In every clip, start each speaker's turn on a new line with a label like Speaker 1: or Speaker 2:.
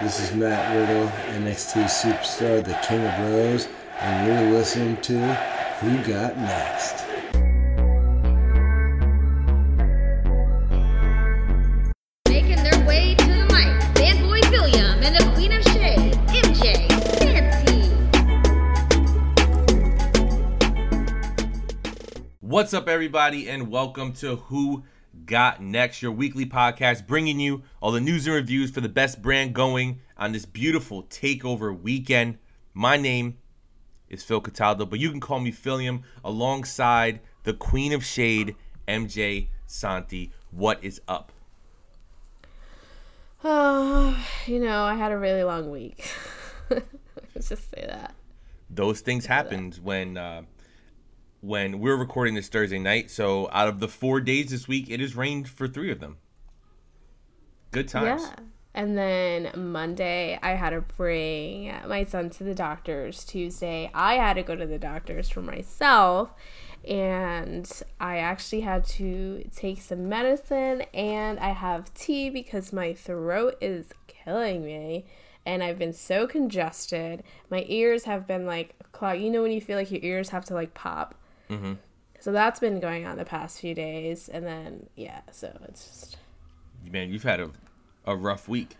Speaker 1: This is Matt Riddle, NXT Superstar, the King of Bros, and you're listening to Who Got Next.
Speaker 2: Making their way to the mic, Fanboy William and the Queen of Shade, MJ Fancy.
Speaker 3: What's up, everybody, and welcome to Who Got Next, your weekly podcast bringing you all the news and reviews for the best brand going on this beautiful takeover weekend. My name is Phil Cataldo, but you can call me Philium alongside the Queen of Shade, MJ Santi. What is up?
Speaker 4: Oh, you know, I had a really long week. Let's just say that.
Speaker 3: Those things happened when uh, when we're recording this Thursday night. So out of the four days this week, it has rained for three of them. Good times.
Speaker 4: Yeah. And then Monday, I had to bring my son to the doctors. Tuesday, I had to go to the doctors for myself. And I actually had to take some medicine and I have tea because my throat is killing me. And I've been so congested. My ears have been like clogged. You know, when you feel like your ears have to like pop?
Speaker 3: Mm-hmm.
Speaker 4: So that's been going on the past few days. And then, yeah, so it's just.
Speaker 3: Man, you've had a, a rough week.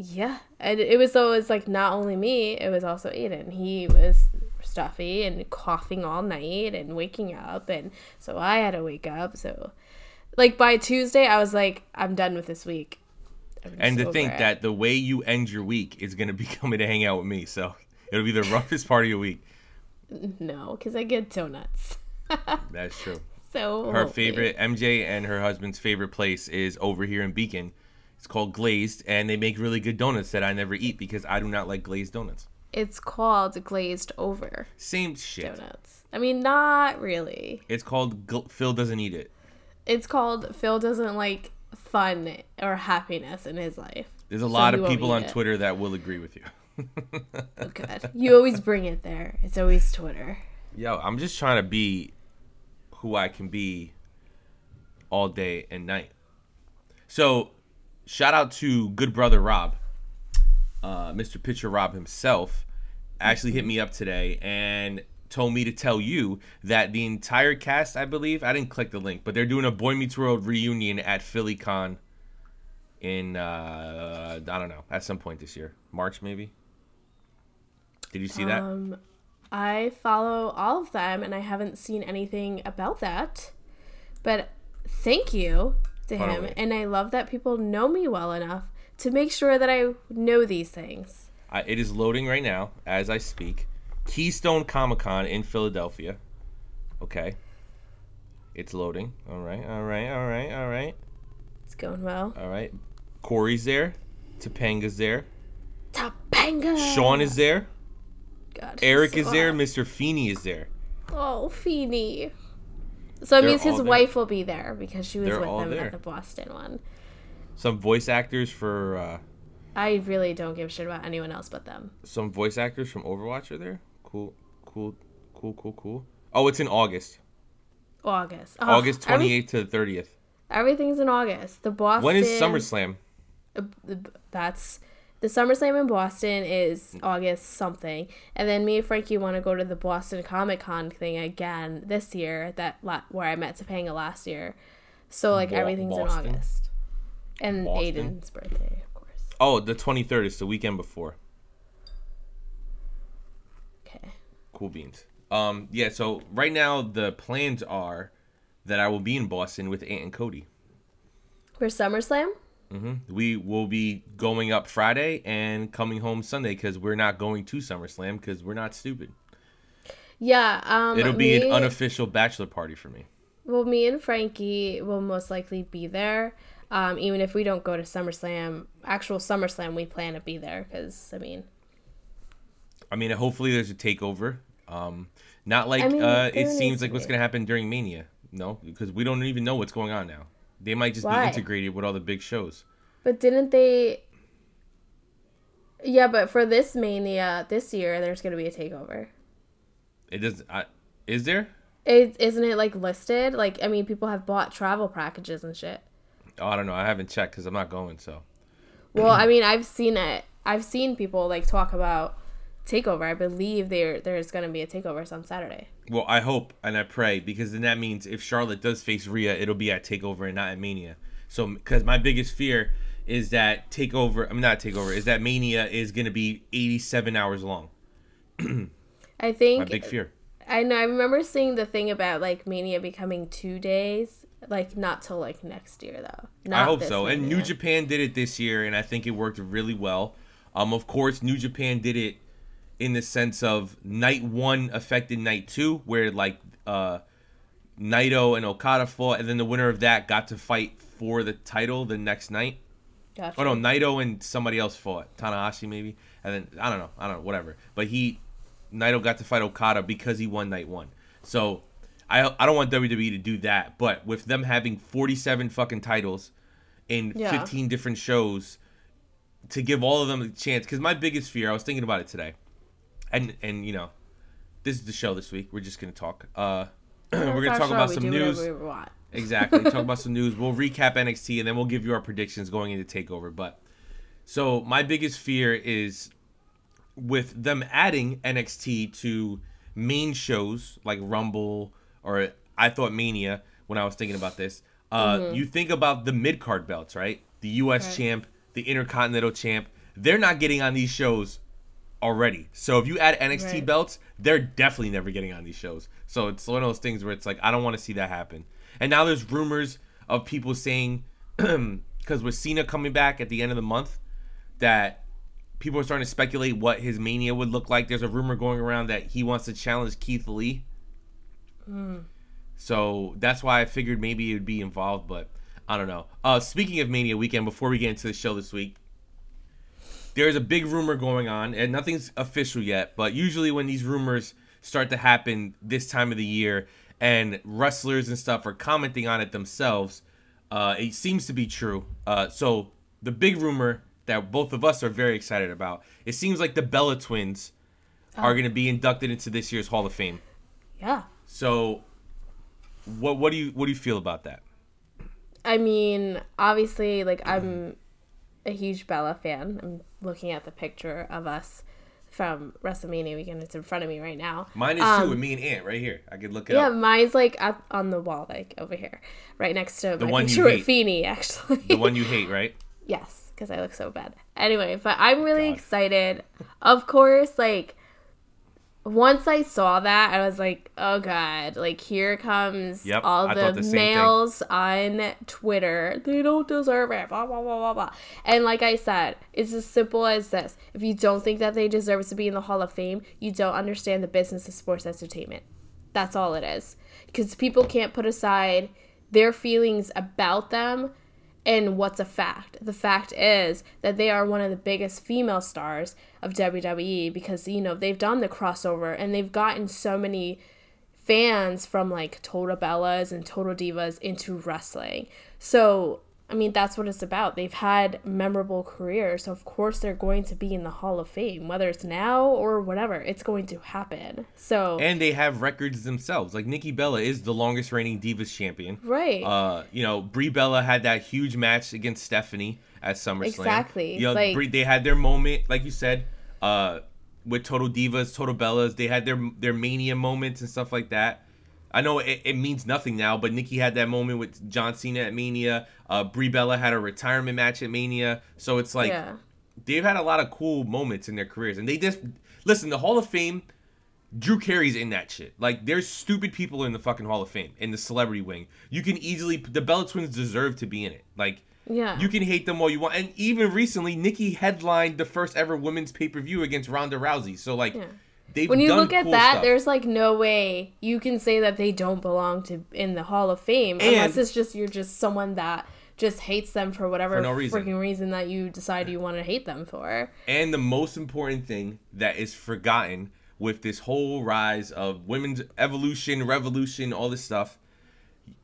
Speaker 4: Yeah, and it was always like not only me, it was also Aiden. He was stuffy and coughing all night and waking up, and so I had to wake up. So, like by Tuesday, I was like, I'm done with this week. I'm
Speaker 3: And to think
Speaker 4: it.
Speaker 3: that the way you end your week is going to be coming to hang out with me. So it'll be the roughest part of your week.
Speaker 4: No, because I get donuts.
Speaker 3: That's true.
Speaker 4: so
Speaker 3: Her favorite, MJ and her husband's favorite place is over here in Beacon. It's called Glazed, and they make really good donuts that I never eat because I do not like glazed donuts.
Speaker 4: It's called glazed over
Speaker 3: Same shit.
Speaker 4: donuts. I mean, not really.
Speaker 3: It's called Gl- Phil doesn't eat it.
Speaker 4: It's called Phil doesn't like fun or happiness in his life.
Speaker 3: There's a
Speaker 4: So
Speaker 3: lot of people on
Speaker 4: it.
Speaker 3: Twitter that will agree with you.
Speaker 4: Oh, good. You always bring it there. It's always Twitter.
Speaker 3: Yo, I'm just trying to be who I can be all day and night. So, shout out to good brother Rob, uh, Mr. Pitcher Rob himself, actually hit me up today and told me to tell you that the entire cast, I believe, I didn't click the link, but they're doing a Boy Meets World reunion at PhillyCon in uh, I don't know at some point this year, March maybe. Did you see that?
Speaker 4: Um, I follow all of them, and I haven't seen anything about that. But thank you to him, and I love that people know me well enough to make sure that I know these things.
Speaker 3: Uh, it is loading right now as I speak. Keystone Comic Con in Philadelphia. Okay. It's loading. All right, all right, all right, all right,
Speaker 4: It's going well.
Speaker 3: all right. Corey's there. Topanga's there.
Speaker 4: Topanga.
Speaker 3: Sean is there.
Speaker 4: God,
Speaker 3: Eric is there. Mr. Feeny is there.
Speaker 4: Oh, Feeny. So it
Speaker 3: They're
Speaker 4: means his
Speaker 3: all there.
Speaker 4: wife will be there because she was
Speaker 3: They're
Speaker 4: with them
Speaker 3: there.
Speaker 4: at the Boston one.
Speaker 3: Some voice actors for uh,
Speaker 4: I really don't give a shit about anyone else but them.
Speaker 3: some voice actors from Overwatch are there. Cool, cool, cool, cool, cool. Oh, it's in August.
Speaker 4: August.
Speaker 3: August
Speaker 4: every-
Speaker 3: 28th to the 30th.
Speaker 4: everything's in August. The Boston.
Speaker 3: When is SummerSlam?
Speaker 4: uh, that's the SummerSlam in Boston is August something, and then me and Frankie want to go to the Boston Comic Con thing again this year. That la- where I met Topanga last year, so like
Speaker 3: Bo-
Speaker 4: everything's
Speaker 3: Boston?
Speaker 4: in August, and
Speaker 3: Boston?
Speaker 4: Aiden's birthday, of course.
Speaker 3: Oh, the 23rd is the weekend before.
Speaker 4: Okay.
Speaker 3: Cool beans. Um, yeah. So right now the plans are that I will be in Boston with Ant and Cody.
Speaker 4: For SummerSlam,
Speaker 3: hmm We will be going up Friday and coming home Sunday because we're not going to SummerSlam because we're not stupid.
Speaker 4: yeah. Um,
Speaker 3: It'll be
Speaker 4: me-
Speaker 3: an unofficial bachelor party for me.
Speaker 4: Well, me and Frankie will most likely be there. Um, even if we don't go to SummerSlam, actual SummerSlam, we plan to be there because I mean,
Speaker 3: I mean, hopefully there's a takeover. Um, not like
Speaker 4: I mean,
Speaker 3: uh, it seems like what's gonna happen during Mania. No, because we don't even know what's going on now. They might just
Speaker 4: Why?
Speaker 3: be integrated with all the big shows.
Speaker 4: but didn't they? Yeah, but for this Mania this year, there's gonna be a takeover.
Speaker 3: It does. I, is there?
Speaker 4: It, isn't it like listed? Like, I mean, people have bought travel packages and shit.
Speaker 3: Oh, I don't know. I haven't checked because I'm not going. So
Speaker 4: Well, I mean, I've seen it I've seen people like talk about takeover. I believe there there's going to be a takeover on Saturday.
Speaker 3: Well, I hope and I pray because then that means if Charlotte does face Rhea, it'll be at Takeover and not at Mania. So, because my biggest fear is that Takeover, I mean not Takeover, is that Mania is going to be 87 hours long.
Speaker 4: I think
Speaker 3: My big fear.
Speaker 4: I know. I remember seeing the thing about like Mania becoming two days, like not till like next year though. Not
Speaker 3: I hope so. And New Japan did it this year, and I think it worked really well. Um, of course, New Japan did it in the sense of night one affected night two, where like uh, Naito and Okada fought, and then the winner of that got to fight for the title the next night.
Speaker 4: Gotcha.
Speaker 3: Oh no, Naito and somebody else fought Tanahashi maybe, and then I don't know, I don't know, whatever. But he, Naito got to fight Okada because he won night one. So I I don't want WWE to do that, but with them having 47 fucking titles in
Speaker 4: Yeah.
Speaker 3: 15 different shows, to give all of them a chance. Because my biggest fear, I was thinking about it today, and and you know, this is the show this week. We're just gonna talk. Uh, we're gonna talk
Speaker 4: show.
Speaker 3: about
Speaker 4: We
Speaker 3: some news. Exactly. Talk about some news. We'll recap NXT and then we'll give you our predictions going into Takeover. But so my biggest fear is with them adding NXT to main shows like Rumble or I thought Mania when I was thinking about this. Uh, You think about the mid card belts, right? The U.S.
Speaker 4: Right.
Speaker 3: champ, the Intercontinental champ. They're not getting on these shows already. So if you add NXT
Speaker 4: Right.
Speaker 3: belts, they're definitely never getting on these shows. So it's one of those things where it's like I don't want to see that happen. And now there's rumors of people saying because with Cena coming back at the end of the month, that people are starting to speculate what his mania would look like. There's a rumor going around that he wants to challenge Keith Lee. So that's why I figured maybe it would be involved, but I don't know. Uh, speaking of Mania weekend, before we get into the show this week, there's a big rumor going on, and nothing's official yet. But usually, when these rumors start to happen this time of the year, and wrestlers and stuff are commenting on it themselves, uh, it seems to be true. Uh, so the big rumor that both of us are very excited about, it seems like the Bella twins are going to be inducted into this year's Hall of Fame.
Speaker 4: Yeah.
Speaker 3: So, what what do you what do you feel about that?
Speaker 4: I mean, obviously, like I'm a huge Bella fan. I'm looking at the picture of us from WrestleMania weekend. It's in front of me right now.
Speaker 3: Mine is
Speaker 4: Um,
Speaker 3: too, with me and Ant right here. I could look it
Speaker 4: Yeah,
Speaker 3: up.
Speaker 4: mine's like up on the wall, like over here, right next to
Speaker 3: The
Speaker 4: my
Speaker 3: one you
Speaker 4: picture with
Speaker 3: hate.
Speaker 4: Feeny, actually.
Speaker 3: The one you hate, right?
Speaker 4: Yes, because I look so bad. Anyway, but I'm really
Speaker 3: God.
Speaker 4: excited. Of course, like once I saw that, I was like, oh god, like here comes
Speaker 3: Yep,
Speaker 4: all the,
Speaker 3: the
Speaker 4: males on Twitter. They don't deserve it. Blah blah blah blah blah. And like I said, it's as simple as this. If you don't think that they deserve to be in the Hall of Fame, you don't understand the business of sports entertainment. That's all it is. Because people can't put aside their feelings about them and what's a fact. The fact is that they are one of the biggest female stars of WWE because, you know, they've done the crossover and they've gotten so many fans from like Total Bellas and Total Divas into wrestling. So, I mean, that's what it's about. They've had memorable careers. So, of course, they're going to be in the Hall of Fame, whether it's now or whatever. It's going to happen. So,
Speaker 3: And they have records themselves. Like Nikki Bella is the longest reigning Divas champion.
Speaker 4: right.
Speaker 3: Uh, you know, Brie Bella had that huge match against Stephanie at SummerSlam.
Speaker 4: Exactly,
Speaker 3: You know,
Speaker 4: like-
Speaker 3: Brie, they had their moment, like you said, uh, with Total Divas, Total Bellas. They had their their mania moments and stuff like that. I know it, it means nothing now, but Nikki had that moment with John Cena at Mania. Uh, Brie Bella had a retirement match at Mania. So it's like
Speaker 4: yeah.
Speaker 3: they've had a lot of cool moments in their careers, and they just listen. The Hall of Fame, Drew Carey's in that shit. Like, there's stupid people in the fucking Hall of Fame in the celebrity wing. You can easily the Bella Twins deserve to be in it. Like,
Speaker 4: Yeah.
Speaker 3: you can hate them all you want, and even recently, Nikki headlined the first ever women's pay per view against Ronda Rousey. So like,
Speaker 4: Yeah.
Speaker 3: They've
Speaker 4: when you look at
Speaker 3: cool
Speaker 4: that,
Speaker 3: stuff.
Speaker 4: there's like no way you can say that they don't belong to in the Hall of Fame unless it's just you're just someone that just hates them for whatever
Speaker 3: For no reason.
Speaker 4: freaking reason that you decide you want to hate them for.
Speaker 3: And the most important thing that is forgotten with this whole rise of women's evolution, revolution, all this stuff,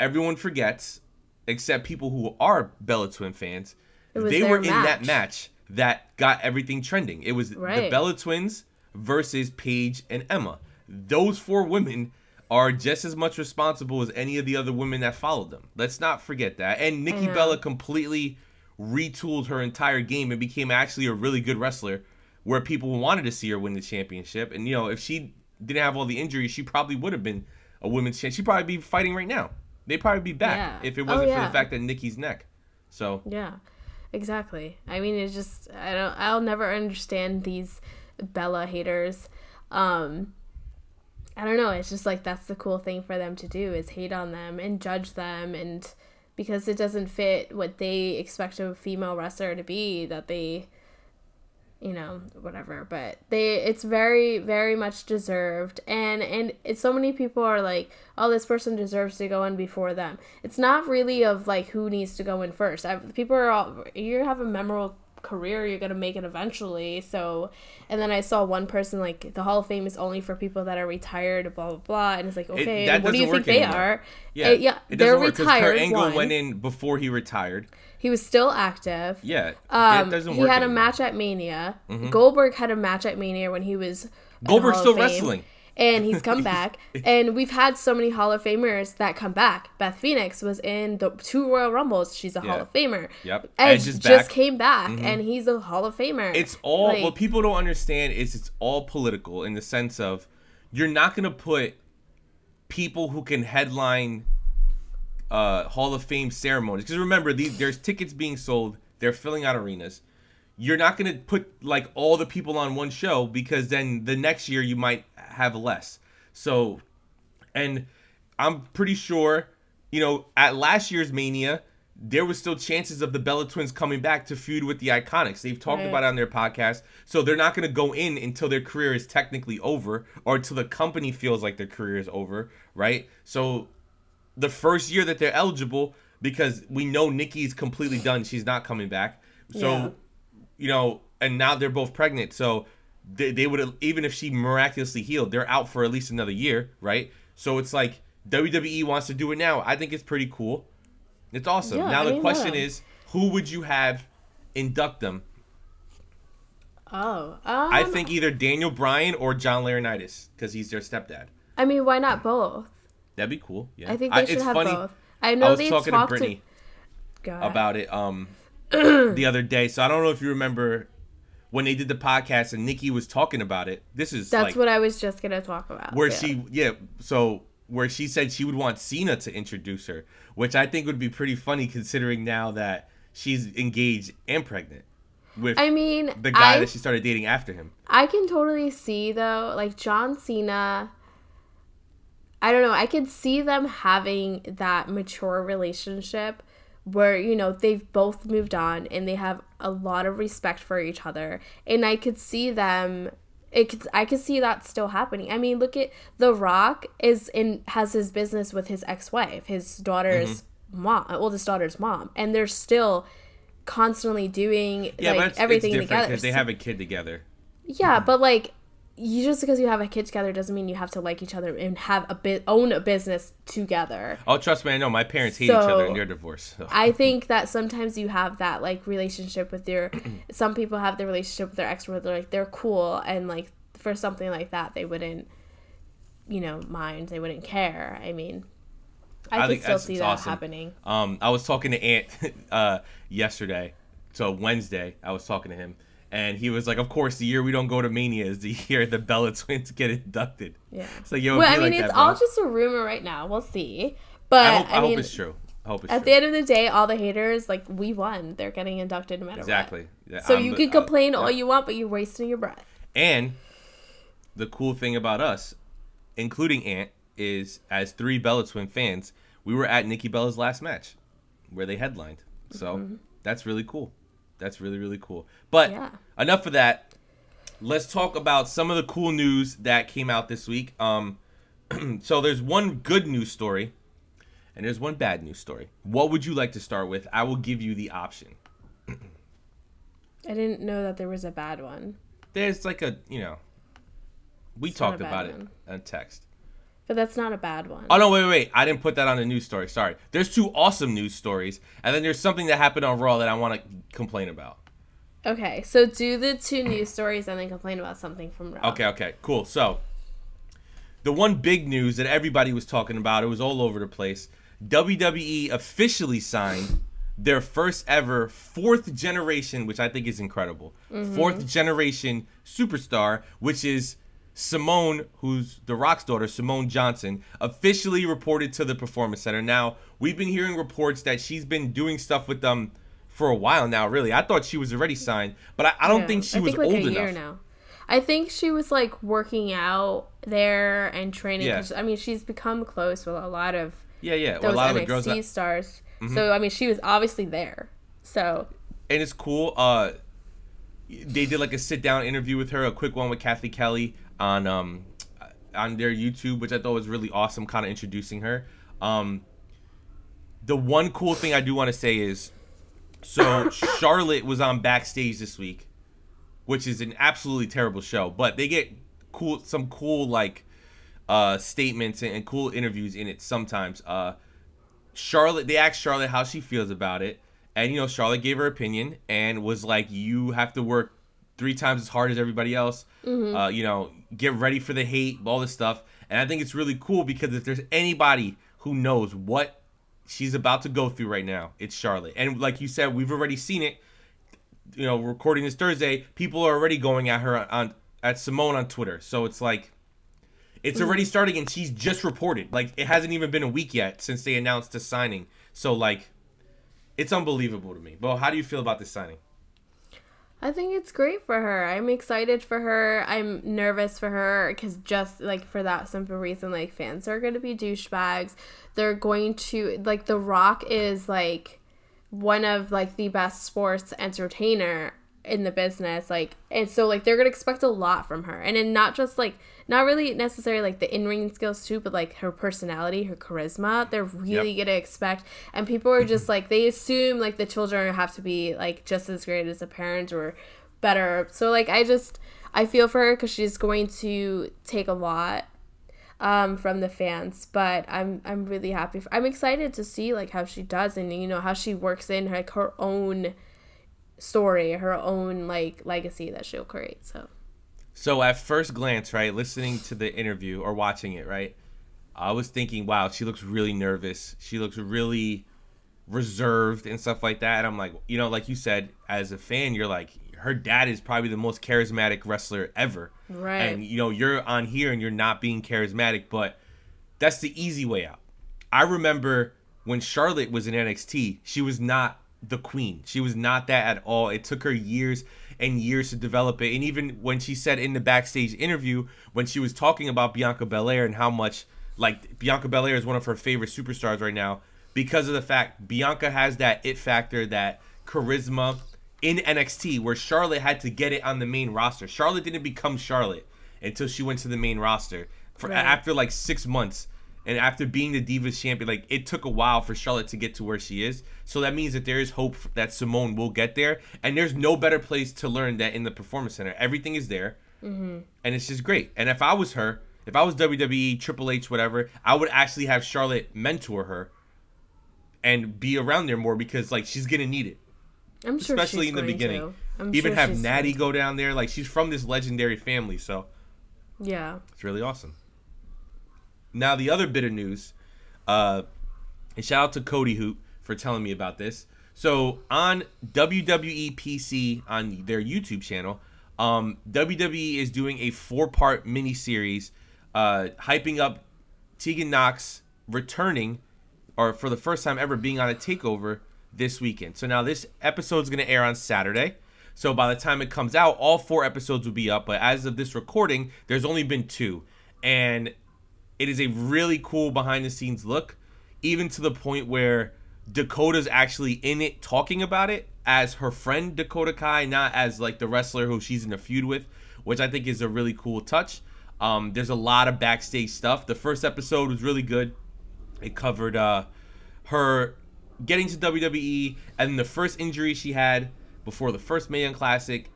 Speaker 3: everyone forgets, except people who are Bella Twin fans, they were in that
Speaker 4: match.
Speaker 3: match that got everything trending. It was the Bella Twins versus Paige and Emma. Those four women are just as much responsible as any of the other women that followed them. Let's not forget that. And Nikki
Speaker 4: know.
Speaker 3: Bella completely retooled her entire game and became actually a really good wrestler where people wanted to see her win the championship. And you know, if she didn't have all the injuries, she probably would have been a women's champ. She'd probably be fighting right now. They'd probably be back
Speaker 4: Yeah.
Speaker 3: if it
Speaker 4: Oh,
Speaker 3: wasn't for
Speaker 4: yeah.
Speaker 3: the fact that Nikki's neck. So
Speaker 4: Yeah, exactly. I mean, it's just I don't. I'll never understand these Bella haters. Um, I don't know. It's just like that's the cool thing for them to do is hate on them and judge them, and because it doesn't fit what they expect a female wrestler to be, that they, you know, whatever. But they, it's very, very much deserved, and and it's so many people are like, oh, this person deserves to go in before them. It's not really of like who needs to go in first. I, people are all you have a memorable career you're gonna make it eventually so and then i saw one person like the hall of fame is only for people that are retired blah blah blah and it's like okay
Speaker 3: that
Speaker 4: what do you think
Speaker 3: work
Speaker 4: they
Speaker 3: anymore.
Speaker 4: are
Speaker 3: yeah,
Speaker 4: Uh, yeah
Speaker 3: it
Speaker 4: they're
Speaker 3: work
Speaker 4: retired
Speaker 3: Kurt Angle
Speaker 4: one.
Speaker 3: went in before he retired.
Speaker 4: he was still active
Speaker 3: Yeah,
Speaker 4: um,
Speaker 3: it doesn't
Speaker 4: he had a
Speaker 3: anymore. Mm-hmm.
Speaker 4: match at Mania. Goldberg had a match at Mania when he was
Speaker 3: Goldberg's still wrestling.
Speaker 4: And he's come back. and we've had so many Hall of Famers that come back. Beth Phoenix was in the two Royal Rumbles. She's a Hall of Famer.
Speaker 3: Yep.
Speaker 4: Edge
Speaker 3: Edge
Speaker 4: just
Speaker 3: back. Mm-hmm.
Speaker 4: came back, and he's a Hall of Famer.
Speaker 3: It's all
Speaker 4: Like,
Speaker 3: what people don't understand is it's all political in the sense of you're not gonna put people who can headline uh, Hall of Fame ceremonies because remember these there's tickets being sold they're filling out arenas. You're not gonna put like all the people on one show because then the next year you might have less. So, and I'm pretty sure you know at last year's Mania there was still chances of the Bella Twins coming back to feud with the Iconics. They've talked
Speaker 4: Right.
Speaker 3: about it on their podcast. So they're not going to go in until their career is technically over or until the company feels like their career is over, right? So the first year that they're eligible, because we know Nikki's completely done, she's not coming back. So,
Speaker 4: Yeah.
Speaker 3: You know, and now they're both pregnant. So they, they would, even if she miraculously healed, they're out for at least another year, right? So it's like WWE wants to do it now. I think it's pretty cool. It's awesome.
Speaker 4: Yeah,
Speaker 3: now
Speaker 4: I
Speaker 3: the question
Speaker 4: yeah.
Speaker 3: is, who would you have induct them?
Speaker 4: oh, um,
Speaker 3: I think either Daniel Bryan or John Laurinaitis because he's their stepdad.
Speaker 4: I mean, why not both?
Speaker 3: That'd be cool. Yeah,
Speaker 4: I think they should
Speaker 3: it's
Speaker 4: have
Speaker 3: funny.
Speaker 4: both. I
Speaker 3: I
Speaker 4: know
Speaker 3: was
Speaker 4: they
Speaker 3: talking to
Speaker 4: talked
Speaker 3: Brittany
Speaker 4: God.
Speaker 3: about it um the other day, so I don't know if you remember when they did the podcast and Nikki was talking about it. This is
Speaker 4: That's
Speaker 3: like
Speaker 4: what I was just gonna talk about.
Speaker 3: where
Speaker 4: yeah.
Speaker 3: she yeah so where she said she would want Cena to introduce her, which I think would be pretty funny considering now that she's engaged and pregnant with
Speaker 4: I mean,
Speaker 3: the guy
Speaker 4: I
Speaker 3: that she started dating after him.
Speaker 4: I can totally see though, like John Cena. I don't know. I could see them having that mature relationship where you know they've both moved on and they have a lot of respect for each other, and I could see them. It could, I could see that still happening. I mean, look at The Rock is in has his business with his ex wife, his daughter's
Speaker 3: Mm-hmm.
Speaker 4: mom, oldest daughter's mom, and they're still constantly doing
Speaker 3: Yeah,
Speaker 4: like
Speaker 3: but it's,
Speaker 4: everything
Speaker 3: it's different
Speaker 4: together.
Speaker 3: because they have a kid together.
Speaker 4: yeah, but like you just because you have a kid together doesn't mean you have to like each other and have a bit own a business together.
Speaker 3: Oh, trust me, I know. My parents hate each other and they're divorced. So.
Speaker 4: I think that sometimes you have that like relationship with your some people have the relationship with their ex where they're like they're cool and like for something like that they wouldn't you know mind they wouldn't care. I mean I,
Speaker 3: I think
Speaker 4: still see that
Speaker 3: awesome.
Speaker 4: happening.
Speaker 3: Um, I was talking to Ant uh, yesterday, so Wednesday I was talking to him, and he was like, "Of course, the year we don't go to Mania is the year the Bella Twins get inducted."
Speaker 4: Yeah.
Speaker 3: So yo,
Speaker 4: Well, I mean
Speaker 3: like
Speaker 4: it's
Speaker 3: that,
Speaker 4: all
Speaker 3: bro.
Speaker 4: just a rumor right now. We'll see. But
Speaker 3: I hope, I
Speaker 4: I,
Speaker 3: hope
Speaker 4: mean
Speaker 3: it's true. I hope it's true.
Speaker 4: At
Speaker 3: true.
Speaker 4: the end of the day, all the haters, like we won. They're getting inducted no matter
Speaker 3: exactly.
Speaker 4: what.
Speaker 3: Yeah,
Speaker 4: So
Speaker 3: I'm
Speaker 4: you
Speaker 3: the-
Speaker 4: can
Speaker 3: uh,
Speaker 4: complain all
Speaker 3: yeah.
Speaker 4: you want, but you're wasting your breath.
Speaker 3: And the cool thing about us, including Ant, is as three Bella Twin fans, we were at Nikki Bella's last match, where they headlined. So
Speaker 4: Mm-hmm.
Speaker 3: that's really cool. That's really really cool. But
Speaker 4: Yeah.
Speaker 3: enough of that. Let's talk about some of the cool news that came out this week. Um, so there's one good news story, and there's one bad news story. What would you like to start with? I will give you the option.
Speaker 4: I didn't know that there was a bad one,
Speaker 3: There's like a you know, we
Speaker 4: It's
Speaker 3: talked about it
Speaker 4: one.
Speaker 3: on text.
Speaker 4: But that's not a bad one.
Speaker 3: Oh no, wait, wait, wait! I didn't put that on the news story. Sorry. There's two awesome news stories, and then there's something that happened on Raw that I want to complain about.
Speaker 4: Okay, so do the two news stories and then complain about something from Raw.
Speaker 3: Okay, okay, cool. So, the one big news that everybody was talking about, it was all over the place. WWE officially signed their first ever fourth generation, which I think is incredible, mm-hmm. fourth generation superstar, which is Simone, who's the Rock's daughter, Simone Johnson, officially reported to the Performance Center. Now, we've been hearing reports that she's been doing stuff with them for a while now, really. I thought she was already signed, but I, I don't
Speaker 4: Yeah,
Speaker 3: think she
Speaker 4: I
Speaker 3: was
Speaker 4: think, like,
Speaker 3: old
Speaker 4: a
Speaker 3: enough.
Speaker 4: year now. I think she was like working out there and training.
Speaker 3: Yeah.
Speaker 4: I mean, she's become close with a lot of
Speaker 3: Yeah, yeah. Well,
Speaker 4: those
Speaker 3: a lot of
Speaker 4: NXT
Speaker 3: the girls that,
Speaker 4: stars.
Speaker 3: Mm-hmm.
Speaker 4: So I mean, she was obviously there. So
Speaker 3: and it's cool. Uh, they did like a sit down interview with her, a quick one with Cathy Kelley on um on their YouTube, which I thought was really awesome, kind of introducing her. Um, the one cool thing I do want to say is, so Charlotte was on backstage this week, which is an absolutely terrible show, but they get cool some cool like uh statements and, and cool interviews in it sometimes. Uh, Charlotte, they asked Charlotte how she feels about it, and you know Charlotte gave her opinion and was like, "You have to work three times as hard as everybody else. Uh, you know, get ready for the hate, all this stuff." And I think it's really cool because if there's anybody who knows what she's about to go through right now, it's Charlotte. And like you said, we've already seen it. You know, recording this Thursday, people are already going at her on at Simone on Twitter. So it's like it's already starting and she's just reported. Like it hasn't even been a week yet since they announced the signing. So like it's unbelievable to me. But how do you feel about this signing?
Speaker 4: I think it's great for her. I'm excited for her. I'm nervous for her because just like for that simple reason, like fans are going to be douchebags. They're going to like The Rock is like one of like the best sports entertainer in the business like and so like they're gonna expect a lot from her and then not just like not really necessarily like the in-ring skills too but like her personality her charisma they're really
Speaker 3: Yep.
Speaker 4: gonna expect. And people are just like they assume like the children have to be like just as great as the parents or better. So like i just i feel for her because she's going to take a lot um from the fans but i'm i'm really happy for, i'm excited to see like how she does and you know how she works in like her own story her own like legacy that she'll create so
Speaker 3: So at first glance, right, listening to the interview or watching it, right, I was thinking, wow, she looks really nervous. She looks really reserved and stuff like that. And I'm like, you know, like you said, as a fan, you're like, her dad is probably the most charismatic wrestler ever.
Speaker 4: Right.
Speaker 3: And you know, you're on here and you're not being charismatic, but that's the easy way out. I remember when Charlotte was in NXT, she was not the queen. She was not that at all. It took her years and years to develop it. And even when she said in the backstage interview, when she was talking about Bianca Belair and how much like Bianca Belair is one of her favorite superstars right now because of the fact Bianca has that it factor, that charisma in NXT where Charlotte had to get it on the main roster. Charlotte didn't become Charlotte until she went to the main roster. For
Speaker 4: Right.
Speaker 3: after like 6 months and after being the Divas champion, like it took a while for Charlotte to get to where she is. So that means that there is hope that Simone will get there. And there's no better place to learn that in the Performance Center. Everything is there, and it's just great. And if I was her, if I was WWE, Triple H, whatever, I would actually have Charlotte mentor her and be around there more because like she's gonna need it,
Speaker 4: i'm sure
Speaker 3: especially in the
Speaker 4: going
Speaker 3: beginning. Even
Speaker 4: sure
Speaker 3: have Natty go down there. Like she's from this legendary family, so
Speaker 4: yeah
Speaker 3: it's really awesome. Now the other bit of news, uh, and shout out to Cody Hoot for telling me about this. So on WWE PC on their YouTube channel, um, WWE is doing a four-part miniseries, uh, hyping up Tegan Nox returning, or for the first time ever being on a takeover this weekend. So now this episode is going to air on Saturday. So by the time it comes out, all four episodes will be up. But as of this recording, there's only been two, and it is a really cool behind the scenes look, even to the point where Dakota's actually in it talking about it as her friend Dakota Kai, not as like the wrestler who she's in a feud with, which I think is a really cool touch. Um, there's a lot of backstage stuff. The first episode was really good. It covered uh, her getting to WWE and the first injury she had before the first Mae Classic,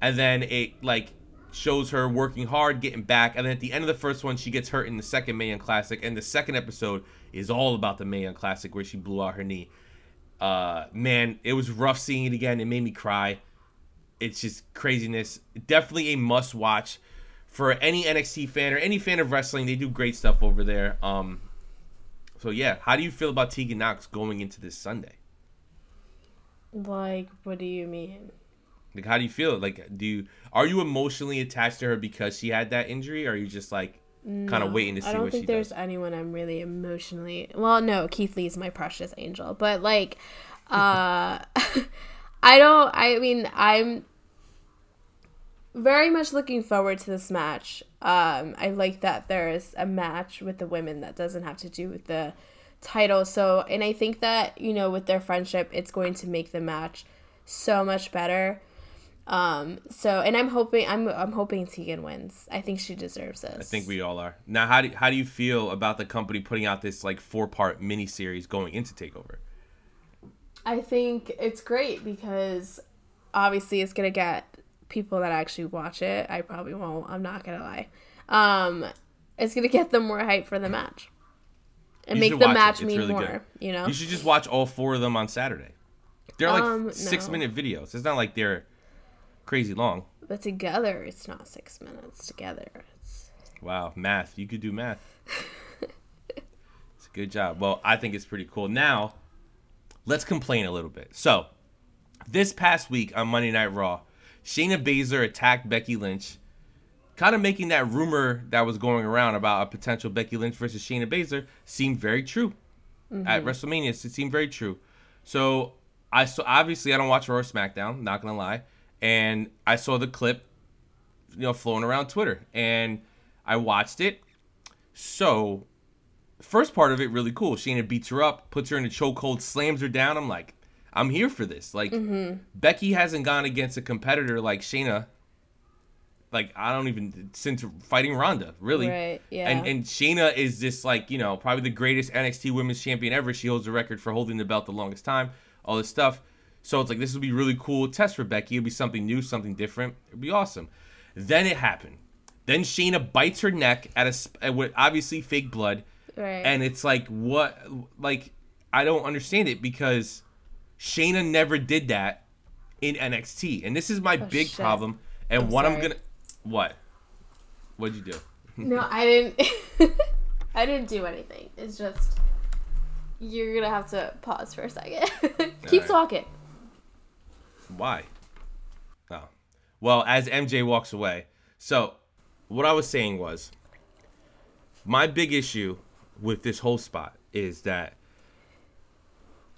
Speaker 3: and then it like shows her working hard, getting back, and then at the end of the first one, she gets hurt in the second Mae Young Classic, and the second episode is all about the Mae Young Classic where she blew out her knee. Uh, man, it was rough seeing it again. It made me cry. It's just craziness. Definitely a must watch for any NXT fan or any fan of wrestling. They do great stuff over there. Um, so yeah, how do you feel about Tegan Nox going into this Sunday?
Speaker 4: Like, what do you mean?
Speaker 3: Like, how do you feel? Like, do you are you emotionally attached to her because she had that injury, or are you just like kind of waiting to see what she does?
Speaker 4: I don't think there's
Speaker 3: does?
Speaker 4: anyone I'm really emotionally. Well, no, Keith Lee's my precious angel, but like, uh, I don't. I mean, I'm very much looking forward to this match. Um, I like that there is a match with the women that doesn't have to do with the title. So, and I think that you know, with their friendship, it's going to make the match so much better. Um, so, and I'm hoping I'm I'm hoping Tegan wins. I think she deserves this.
Speaker 3: I think we all are. Now, how do how do you feel about the company putting out this like four part mini series going into Takeover?
Speaker 4: I think it's great because obviously it's gonna get people that actually watch it. I probably won't. I'm not gonna lie. Um, it's gonna get them more hype for the match and
Speaker 3: You
Speaker 4: make the
Speaker 3: watch it.
Speaker 4: match mean
Speaker 3: really
Speaker 4: more.
Speaker 3: good.
Speaker 4: You know,
Speaker 3: You should just watch all four of them on Saturday. They're like
Speaker 4: Um,
Speaker 3: six
Speaker 4: no.
Speaker 3: minute videos. It's not like they're crazy long.
Speaker 4: but together it's not six minutes. Together, it's
Speaker 3: Wow, math. You could do math. it's a good job. Well, I think it's pretty cool. Now, let's complain a little bit. So, this past week on Monday Night Raw, Shayna Baszler attacked Becky Lynch, kind of making that rumor that was going around about a potential Becky Lynch versus Shayna Baszler seem very true. At mm-hmm. WrestleMania, it seemed very true. So, I saw obviously I don't watch Raw or SmackDown, not gonna lie, and I saw the clip you know, floating around Twitter. And I watched it. So, first part of it, really cool. Shayna beats her up, puts her in a chokehold, slams her down. I'm like, I'm here for this. Like, mm-hmm. Becky hasn't gone against a competitor like Shayna. Like, I don't even, since fighting Ronda, really.
Speaker 4: Right, yeah.
Speaker 3: And, and Shayna is this, like, you know, probably the greatest NXT women's champion ever. She holds the record for holding the belt the longest time, all this stuff. So it's like, this would be really cool test for Becky. It'd be something new, something different. It'd be awesome. Then it happened. Then Shayna bites her neck at a sp- with obviously fake blood,
Speaker 4: right.
Speaker 3: and it's like what? Like I don't understand it because Shayna never did that in NXT, and this is my oh, big
Speaker 4: Oh, shit.
Speaker 3: problem. And
Speaker 4: I'm
Speaker 3: what I'm gonna what? What'd you do?
Speaker 4: no, I didn't. I didn't do anything. It's just you're gonna have to pause for a second. Keep
Speaker 3: Alright.
Speaker 4: talking.
Speaker 3: Why? Oh. Well, as MJ walks away. So, what I was saying was my big issue with this whole spot is that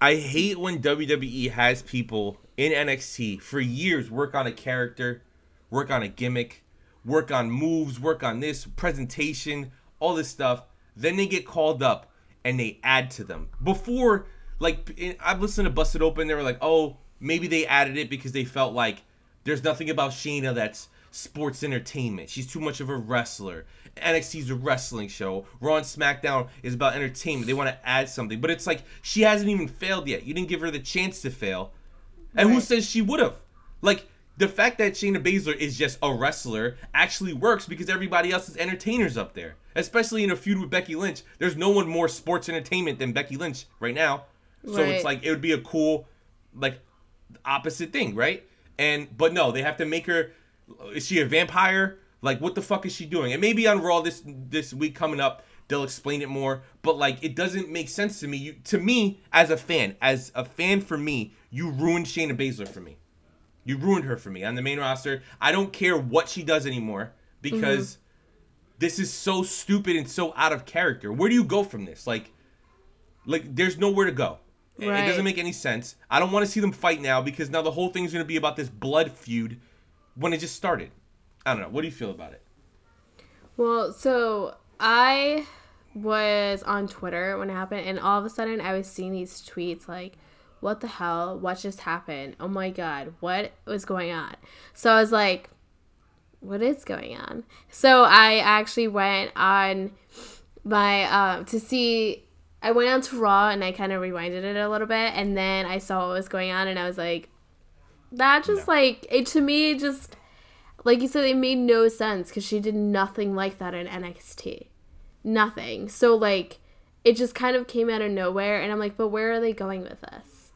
Speaker 3: I hate when WWE has people in NXT for years work on a character, work on a gimmick, work on moves, work on this presentation, all this stuff. Then they get called up and they add to them. Before, like, I've listened to Busted Open, they were like, oh, maybe they added it because they felt like there's nothing about Shayna that's sports entertainment. She's too much of a wrestler. NXT's a wrestling show. Raw and SmackDown is about entertainment. They want to add something. But it's like she hasn't even failed yet. You didn't give her the chance to fail. And who says she would have? Like, the fact that Shayna Baszler is just a wrestler actually works because everybody else is entertainers up there. Especially in a feud with Becky Lynch. There's no one more sports entertainment than Becky Lynch right now. So it's like it would be a cool like opposite thing, right? And but no, they have to make her is she a vampire? Like what the fuck is she doing? And maybe on Raw this this week coming up they'll explain it more, but like it doesn't make sense to me. You to me as a fan, as a fan for me, you ruined Shayna Baszler for me. You ruined her for me on the main roster. I don't care what she does anymore because mm-hmm. this is so stupid and so out of character. Where do you go from this? Like like there's nowhere to go. It- It doesn't make any sense. I don't want to see them fight now because now the whole thing's going to be about this blood feud when it just started. I don't know. What do you feel about it?
Speaker 4: Well, so I was on Twitter when it happened, and all of a sudden I was seeing these tweets like, what the hell? What just happened? Oh my god, what was going on? So I was like, what is going on? So I actually went on my um to see I went on to Raw and I kind of rewinded it a little bit and then I saw what was going on and I was like that just
Speaker 3: Yeah.
Speaker 4: like it to me it just like you said it made no sense because she did nothing like that in NXT nothing. So like it just kind of came out of nowhere and I'm like but where are they going with this?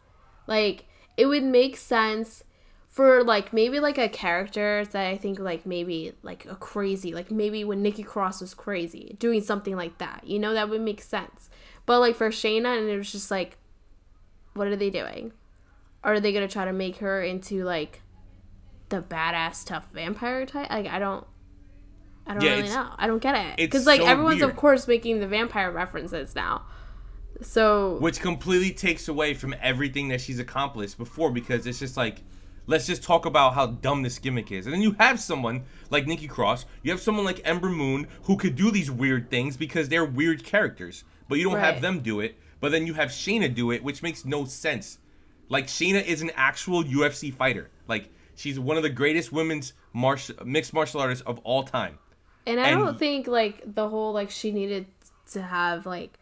Speaker 4: Like it would make sense for like maybe like a character that I think like maybe like a crazy like maybe when Nikki Cross was crazy doing something like that you know that would make sense but like for Shayna and it was just like what are they doing are they gonna try to make her into like the badass tough vampire type? Like I don't. I don't
Speaker 3: Yeah,
Speaker 4: really know. I don't get it because like
Speaker 3: so
Speaker 4: everyone's
Speaker 3: weird.
Speaker 4: of course making the vampire references now. So
Speaker 3: which completely takes away from everything that she's accomplished before because it's just like let's just talk about how dumb this gimmick is. And then you have someone like nikki cross you have someone like ember moon who could do these weird things because they're weird characters but you don't have them do it. But then you have shayna do it which makes no sense. Like shayna is an actual ufc fighter. Like she's one of the greatest women's martial mixed martial artists of all time.
Speaker 4: And I
Speaker 3: And-
Speaker 4: don't think like the whole like she needed to have like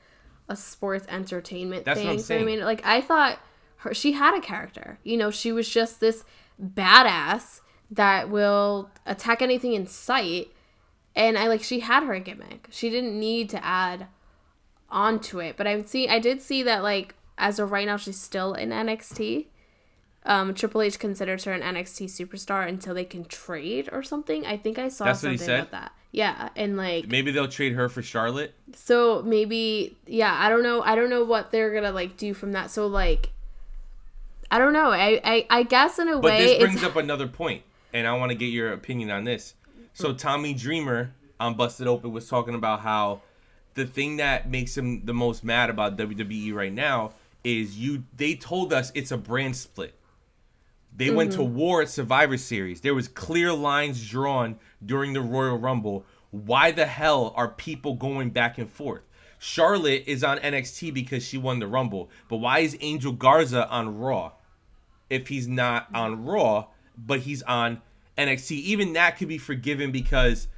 Speaker 4: a sports entertainment
Speaker 3: That's what I'm
Speaker 4: thing. I mean, like I thought her she had a character. You know, she was just this badass that will attack anything in sight. And I like she had her gimmick. She didn't need to add onto it. But I'm see I did see that like as of right now she's still in NXT. Um, Triple H considers her an NXT superstar until they can trade or something. I think I saw
Speaker 3: That's what he
Speaker 4: something
Speaker 3: said?
Speaker 4: about that. Yeah, and like
Speaker 3: maybe they'll trade her for charlotte
Speaker 4: so maybe yeah, I don't know. I don't know what they're gonna like do from that. So like, I don't know. I I, I guess in a
Speaker 3: But
Speaker 4: way
Speaker 3: this brings
Speaker 4: it's
Speaker 3: up another point, and I want to get your opinion on this. So Tommy Dreamer on Busted Open was talking about how the thing that makes him the most mad about WWE right now is you. They told us it's a brand split. They went to mm-hmm. war at Survivor Series. There was clear lines drawn during the Royal Rumble. Why the hell are people going back and forth? Charlotte is on NXT because she won the Rumble, but why is Angel Garza on Raw? If he's not on Raw, but he's on NXT. Even that could be forgiven because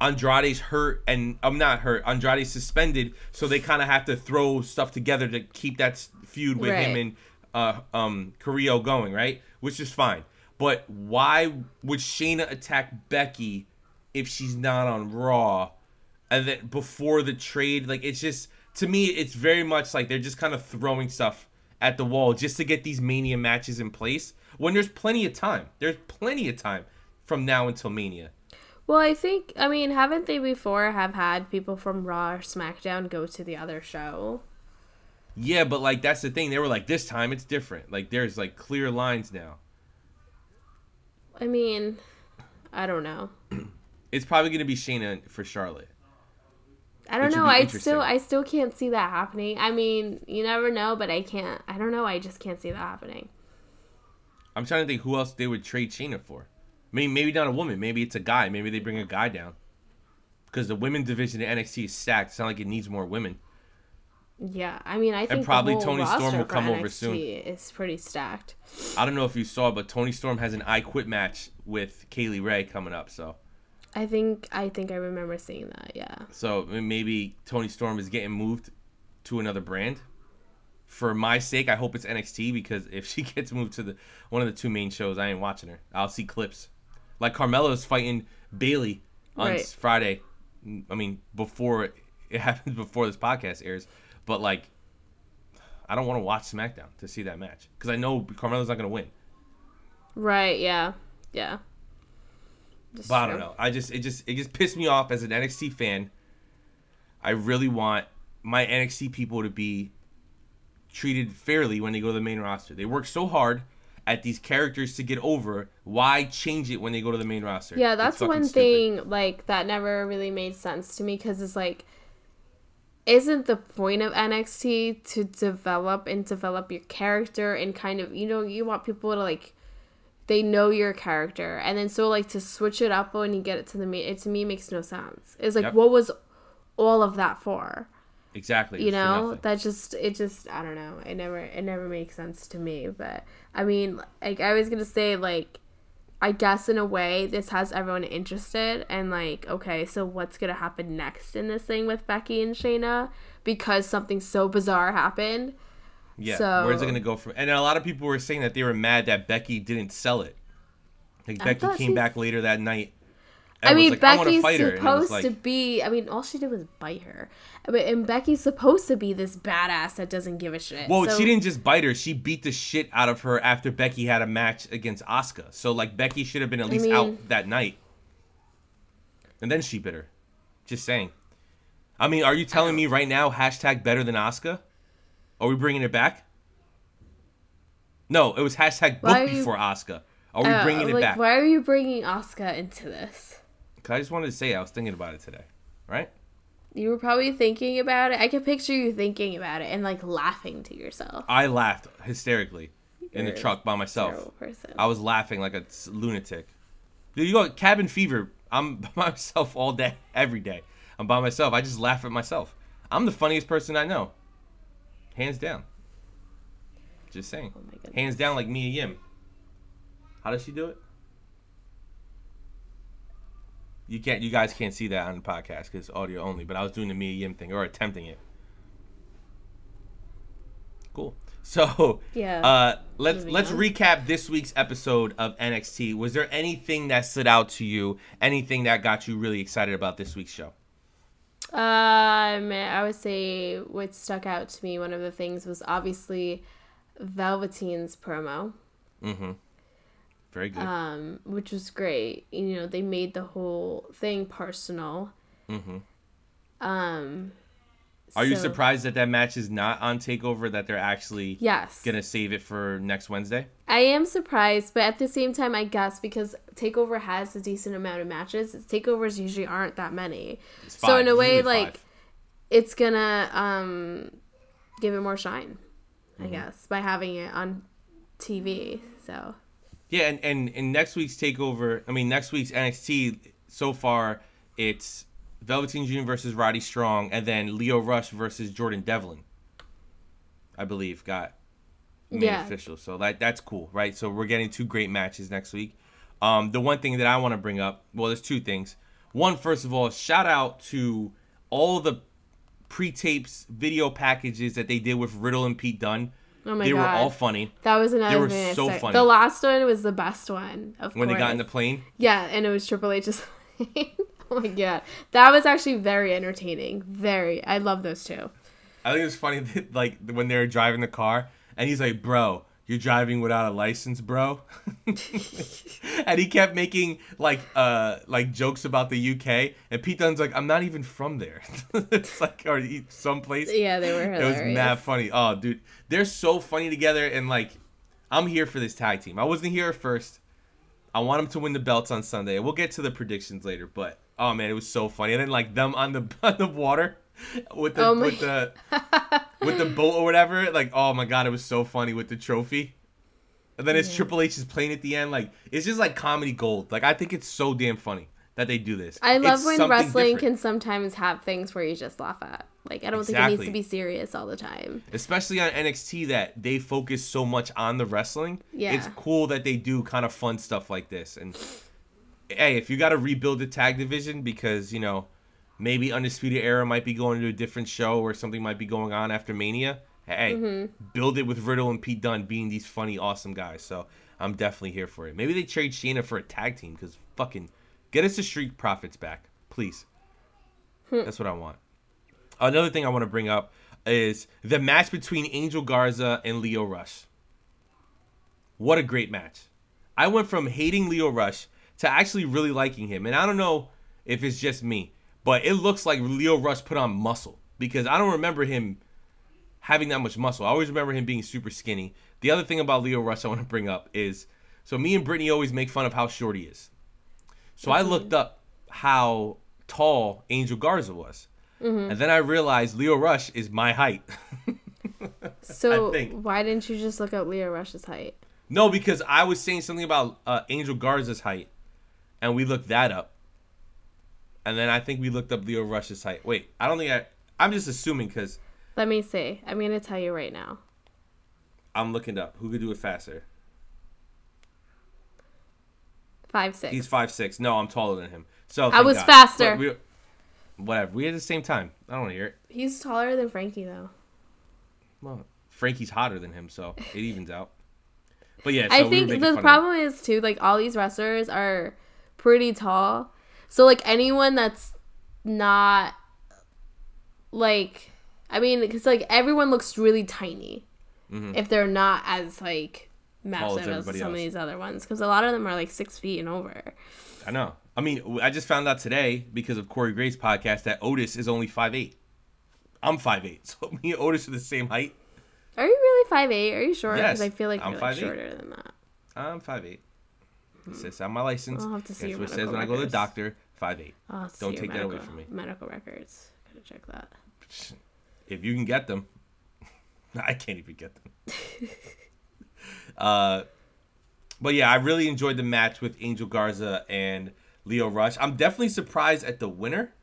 Speaker 3: Andrade's hurt and I'm not hurt. Andrade's suspended, so they kind of have to throw stuff together to keep that feud with him and uh, um, Carrillo going, right? Which is fine. But why would Shayna attack Becky if she's not on Raw? And then before the trade, like it's just to me, it's very much like they're just kind of throwing stuff at the wall just to get these Mania matches in place. When there's plenty of time, there's plenty of time from now until Mania.
Speaker 4: well, I think I mean haven't they before have had people from Raw or SmackDown go to the other show?
Speaker 3: Yeah, but like that's the thing. They were like, this time it's different. Like there's like clear lines now.
Speaker 4: I mean, I don't know.
Speaker 3: It's probably gonna be Shayna for Charlotte.
Speaker 4: I don't know. I still I still can't see that happening. I mean, you never know, but I can't. I don't know. I just can't see that happening.
Speaker 3: I'm trying to think who else they would trade Shayna for. I mean, maybe not a woman. Maybe it's a guy. Maybe they bring a guy down. Because the women's division in NXT is stacked. It's not like it needs more women.
Speaker 4: Yeah, I mean, I think the
Speaker 3: probably Toni Storm will come over
Speaker 4: NXT
Speaker 3: soon.
Speaker 4: Is pretty stacked.
Speaker 3: I don't know if you saw, but Toni Storm has an I Quit match with Kay Lee Ray coming up. So,
Speaker 4: I think I think I remember seeing that. Yeah.
Speaker 3: so maybe Toni Storm is getting moved to another brand. For my sake, I hope it's NXT because if she gets moved to the one of the two main shows, I ain't watching her. I'll see clips. Like Carmella's fighting Bayley on
Speaker 4: Right.
Speaker 3: Friday. I mean, before it, it happens before this podcast airs, but like, I don't want to watch SmackDown to see that match because I know Carmella's not gonna win.
Speaker 4: Right. Yeah. Yeah. Just
Speaker 3: But I don't know. I just it just it just pissed me off as an NXT fan. I really want my NXT people to be treated fairly when they go to the main roster. They work so hard at these characters to get over. Why change it when they go to the main roster?
Speaker 4: Yeah, that's one
Speaker 3: stupid.
Speaker 4: thing like that never really made sense to me because it's like, isn't the point of NXT to develop and develop your character and kind of you know you want people to like, they know your character and then so like to switch it up when you get it to the main it to me makes no sense. It's like
Speaker 3: Yep.
Speaker 4: what was all of that for?
Speaker 3: Exactly.
Speaker 4: you know that just it just i don't know it never it never makes sense to me but i mean like i was gonna say like i guess in a way this has everyone interested and like okay so what's gonna happen next in this thing with becky and shayna because something so bizarre happened
Speaker 3: Yeah.
Speaker 4: so-
Speaker 3: Where's it gonna go from? And a lot of people were saying that they were mad that Becky didn't sell it. Like
Speaker 4: I
Speaker 3: Becky came back later that night.
Speaker 4: I mean,
Speaker 3: like, I
Speaker 4: Becky's
Speaker 3: fight her," and it
Speaker 4: supposed to be. I mean, all she did was bite her. But and Becky's supposed to be this badass that doesn't give a shit.
Speaker 3: Well,
Speaker 4: So-
Speaker 3: she didn't just bite her; she beat the shit out of her after Becky had a match against Asuka. So, like, Becky should have been at least
Speaker 4: mean-
Speaker 3: out that night, and then she bit her. Just saying. I mean, are you telling me right now hashtag better than Asuka? Are we bringing it back? No, it was hashtag
Speaker 4: Why
Speaker 3: book
Speaker 4: you-
Speaker 3: before Oscar. Are we
Speaker 4: Uh,
Speaker 3: bringing it
Speaker 4: like,
Speaker 3: back?
Speaker 4: why are you bringing Oscar into this?
Speaker 3: Because I just wanted to say I was thinking about it today, right?
Speaker 4: You were probably thinking about it. I can picture you thinking about it and like laughing to yourself.
Speaker 3: I laughed hysterically in the truck by myself. I was laughing like a lunatic. Dude, you go cabin fever. I'm by myself all day, every day. I'm by myself. I just laugh at myself. I'm the funniest person I know, hands down. Just saying,
Speaker 4: Oh my
Speaker 3: hands down, like Mia Yim. How does she do it? You can't. You guys can't see that on the podcast because audio only. But I was doing the Mia Yim thing or attempting it. Cool. So
Speaker 4: Yeah.
Speaker 3: uh, let's let's
Speaker 4: on.
Speaker 3: recap this week's episode of NXT. Was there anything that stood out to you? Anything that got you really excited about this week's show?
Speaker 4: Um, I would say what stuck out to me, one of the things was obviously Velveteen's promo,
Speaker 3: Mm-hmm. Very good.
Speaker 4: um, which was great. You know, they made the whole thing personal.
Speaker 3: mm-hmm.
Speaker 4: Um,
Speaker 3: Are you surprised that that match is not on Takeover? That they're actually
Speaker 4: Yes.
Speaker 3: gonna save it for next Wednesday?
Speaker 4: I am surprised, but at the same time, I guess because Takeover has a decent amount of matches, takeovers usually aren't that many. So in a way, like
Speaker 3: five.
Speaker 4: it's gonna um give it more shine,
Speaker 3: Mm-hmm.
Speaker 4: I guess, by having it on TV. So
Speaker 3: Yeah, and, and in next week's takeover, I mean next week's NXT, so far it's Velveteen Dream versus Roddy Strong, and then Lio Rush versus Jordan Devlin. I believe got made
Speaker 4: Yeah.
Speaker 3: official, so that that's cool, right? So we're getting two great matches next week. Um, the one thing that I want to bring up, well, there's two things. One, first of all, shout out to all the pre-tapes video packages that they did with Riddle and Pete Dunne.
Speaker 4: oh my
Speaker 3: they
Speaker 4: god,
Speaker 3: were all funny
Speaker 4: that was another They were.
Speaker 3: So funny.
Speaker 4: The last one was the best one, of
Speaker 3: when
Speaker 4: course.
Speaker 3: they got in the plane.
Speaker 4: yeah, and it was Triple H's. oh my god, that was actually very entertaining. Very, I love those two.
Speaker 3: I think it was funny that, like when they were driving the car and he's like, "Bro, you're driving without a license, bro." and he kept making like uh like jokes about the UK and Pete Dunne's like, "I'm not even from there." it's like or someplace.
Speaker 4: Yeah, they were
Speaker 3: It was mad funny. Oh, dude, they're so funny together and like I'm here for this tag team. I wasn't here at first. I want them to win the belts on Sunday. We'll get to the predictions later, but oh man, it was so funny. And then like them on the on the water with the
Speaker 4: Oh
Speaker 3: with the with the boat or whatever. Like oh my god, it was so funny with the trophy. And then it's Triple H is playing at the end. Like it's just like comedy gold. Like I think it's so damn funny that they do this.
Speaker 4: I love
Speaker 3: It's
Speaker 4: when
Speaker 3: something
Speaker 4: wrestling
Speaker 3: different.
Speaker 4: can sometimes have things where you just laugh at. Like I don't think it needs to be serious all the time.
Speaker 3: especially on NXT that they focus so much on the wrestling.
Speaker 4: Yeah.
Speaker 3: It's cool that they do kind of fun stuff like this. And hey, if you got to rebuild the tag division because, you know, maybe Undisputed Era might be going to a different show or something might be going on after Mania, hey,
Speaker 4: Mm-hmm.
Speaker 3: build it with Riddle and Pete Dunne being these funny, awesome guys. So I'm definitely here for it. Maybe they trade Shayna for a tag team because fucking get us the Street Profits back, please.
Speaker 4: Hmm.
Speaker 3: That's what I want. Another thing I want to bring up is the match between Angel Garza and Lio Rush. What a great match. I went from hating Lio Rush to actually really liking him. And I don't know if it's just me, but it looks like Lio Rush put on muscle because I don't remember him having that much muscle. I always remember him being super skinny. The other thing about Lio Rush I want to bring up is so me and Brittany always make fun of how short he is. So I looked up how tall Angel Garza was.
Speaker 4: Mm-hmm.
Speaker 3: And then I realized Lio Rush is my height.
Speaker 4: So why didn't you just look up Lio Rush's height?
Speaker 3: no, because I was saying something about uh, Angel Garza's height, and we looked that up. And then I think we looked up Lio Rush's height. Wait, I don't think I. I'm just assuming because
Speaker 4: Let me see. I'm gonna tell you right now.
Speaker 3: I'm looking up who could do it faster.
Speaker 4: Five six.
Speaker 3: He's five six. No, I'm taller than him. So
Speaker 4: I was
Speaker 3: God.
Speaker 4: faster.
Speaker 3: We- whatever. We had the same time. I don't want to hear it.
Speaker 4: He's taller than Frankie though.
Speaker 3: Well, Frankie's hotter than him, so it evens out. But yeah, so
Speaker 4: I
Speaker 3: we
Speaker 4: think
Speaker 3: making
Speaker 4: the
Speaker 3: fun of him.
Speaker 4: problem is too like all these wrestlers are pretty tall. So like anyone that's not like I mean because like everyone looks really tiny if they're not as like massive as,
Speaker 3: Mm-hmm. everybody
Speaker 4: some of these other ones because a lot of them are like six feet and over.
Speaker 3: I know. I mean, I just found out today because of Corey Gray's podcast that Otis is only five eight. I'm five eight, so me and Otis are the same height.
Speaker 4: Are you really five eight? Are you short? Because
Speaker 3: Yes,
Speaker 4: I feel like
Speaker 3: I'm
Speaker 4: you're like shorter than that.
Speaker 3: I'm five eight. It says on my license.
Speaker 4: I'll have to see
Speaker 3: That's what it says
Speaker 4: medical
Speaker 3: when I go to the doctor. Five eight. Don't take that away from me.
Speaker 4: Medical records. Gotta check that.
Speaker 3: If you can get them, I can't even get them. uh, but yeah, I really enjoyed the match with Angel Garza and Lio Rush. I'm definitely surprised at the winner.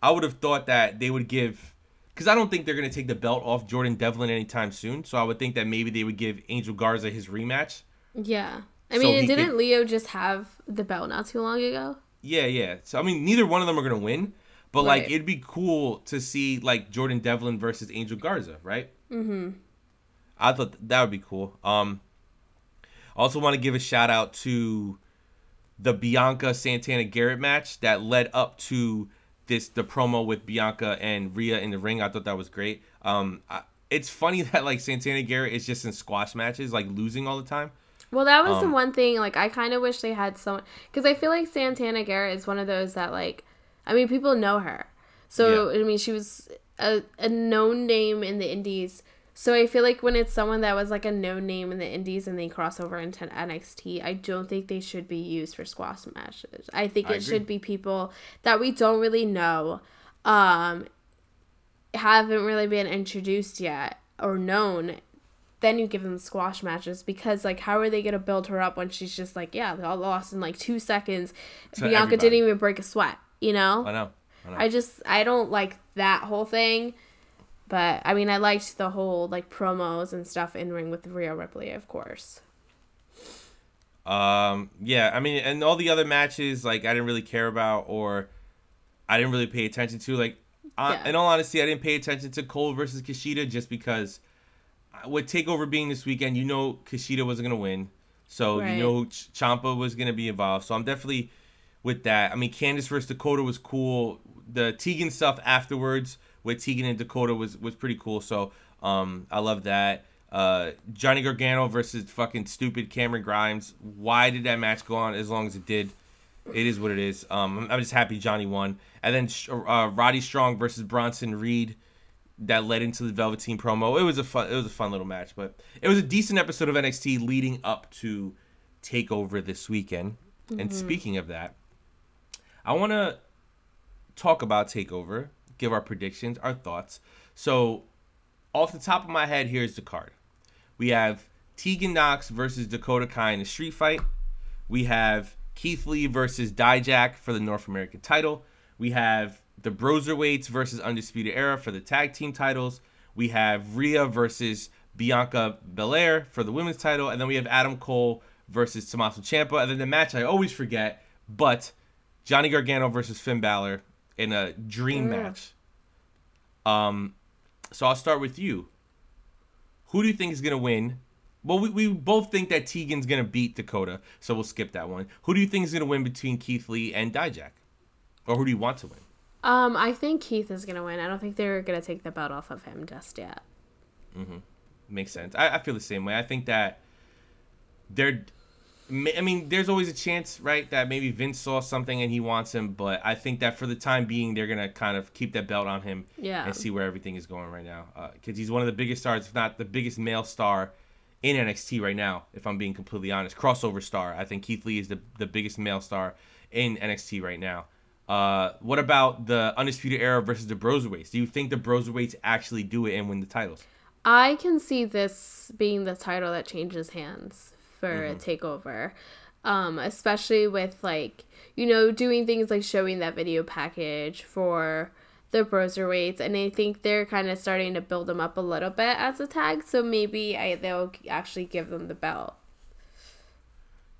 Speaker 3: I would have thought that they would give, because I don't think they're going to take the belt off Jordan Devlin anytime soon. So I would think that maybe they would give Angel Garza his rematch.
Speaker 4: Yeah. I
Speaker 3: So
Speaker 4: mean, didn't
Speaker 3: could-
Speaker 4: Lio just have the belt not too long ago?
Speaker 3: Yeah, yeah. So I mean, neither one of them are gonna win, but like it'd be cool to see like Jordan Devlin versus Angel Garza, right? Mm-hmm. I thought that would be cool. Um, also want to give a shout out to the Bianca Santana Garrett match that led up to this the promo with Bianca and Rhea in the ring. I thought that was great. Um, I, it's funny that like Santana Garrett is just in squash matches, like losing all the time.
Speaker 4: Well, that was the
Speaker 3: Um,
Speaker 4: one thing. Like, I kind of wish they had someone because I feel like Santana Garrett is one of those that, like, I mean, people know her. So
Speaker 3: Yeah.
Speaker 4: I mean, she was a, a known name in the Indies. So I feel like when it's someone that was like a known name in the Indies and they cross over into NXT, I don't think they should be used for squash matches. I think
Speaker 3: I
Speaker 4: it
Speaker 3: agree.
Speaker 4: should be people that we don't really know, um, haven't really been introduced yet or known then you give them squash matches because like how are they gonna build her up when she's just like yeah they all lost in like two seconds bianca
Speaker 3: everybody.
Speaker 4: didn't even break a sweat you know
Speaker 3: I know. I know.
Speaker 4: i just i don't like that whole thing but i mean i liked the whole like promos and stuff in ring with Rhea ripley of course
Speaker 3: Um, yeah, I mean, and all the other matches, like I didn't really care about, or I didn't really pay attention to. Like, uh,
Speaker 4: Yeah.
Speaker 3: in all honesty, I didn't pay attention to Cole versus Kushida just because with Takeover being this weekend, you know Kushida wasn't gonna win, so
Speaker 4: Right.
Speaker 3: you know Ch- Ciampa was gonna be involved. So I'm definitely with that. I mean, Candice versus Dakota was cool. The Tegan stuff afterwards with Tegan and Dakota was was pretty cool. So um, I love that. Uh, Johnny Gargano versus fucking stupid Cameron Grimes. Why did that match go on as long as it did? It is what it is. Um, I'm- I'm just happy Johnny won. And then uh, Roddy Strong versus Bronson Reed that led into the Velveteen promo. It was a fun. It was a fun little match, but it was a decent episode of NXT leading up to Takeover this weekend. And mm-hmm. speaking of that, I want to talk about Takeover, give our predictions, our thoughts. So, off the top of my head, here's the card. We have Tegan Nox versus Dakota Kai in a street fight. We have Keith Lee versus Dijak for the North American title. We have the Broserweights versus Undisputed Era for the tag team titles. We have Rhea versus Bianca Belair for the women's title. And then we have Adam Cole versus Tommaso Ciampa. And then the match I always forget, but Johnny Gargano versus Finn Balor in a dream match. Um, so I'll start with you. Who do you think is gonna win? Well, we, we both think that Tegan's gonna beat Dakota, so we'll skip that one. Who do you think is gonna win between Keith Lee and Dijak, or who do you want to win?
Speaker 4: Um i think keith is gonna win i don't think they're gonna take the belt off of him just yet Mhm,
Speaker 3: Makes sense. I, I feel the same way. I think that they're. I mean, there's always a chance, right, that maybe Vince saw something and he wants him, but I think that for the time being, they're gonna kind of keep that belt on him
Speaker 4: Yeah.
Speaker 3: and see where everything is going right now. Because he's one of the biggest stars, if not the biggest male star in NXT right now. If I'm being completely honest, crossover star. I think Keith Lee is the the biggest male star in NXT right now. Uh, what about the Undisputed Era versus the Broserweights? Do you think the Broserweights actually do it and win the titles?
Speaker 4: I can see this being the title that changes hands for a takeover. Um, especially with like, you know, doing things like showing that video package for the Broserweights, and I think they're kind of starting to build them up a little bit as a tag. So maybe I, they'll actually give them the belt.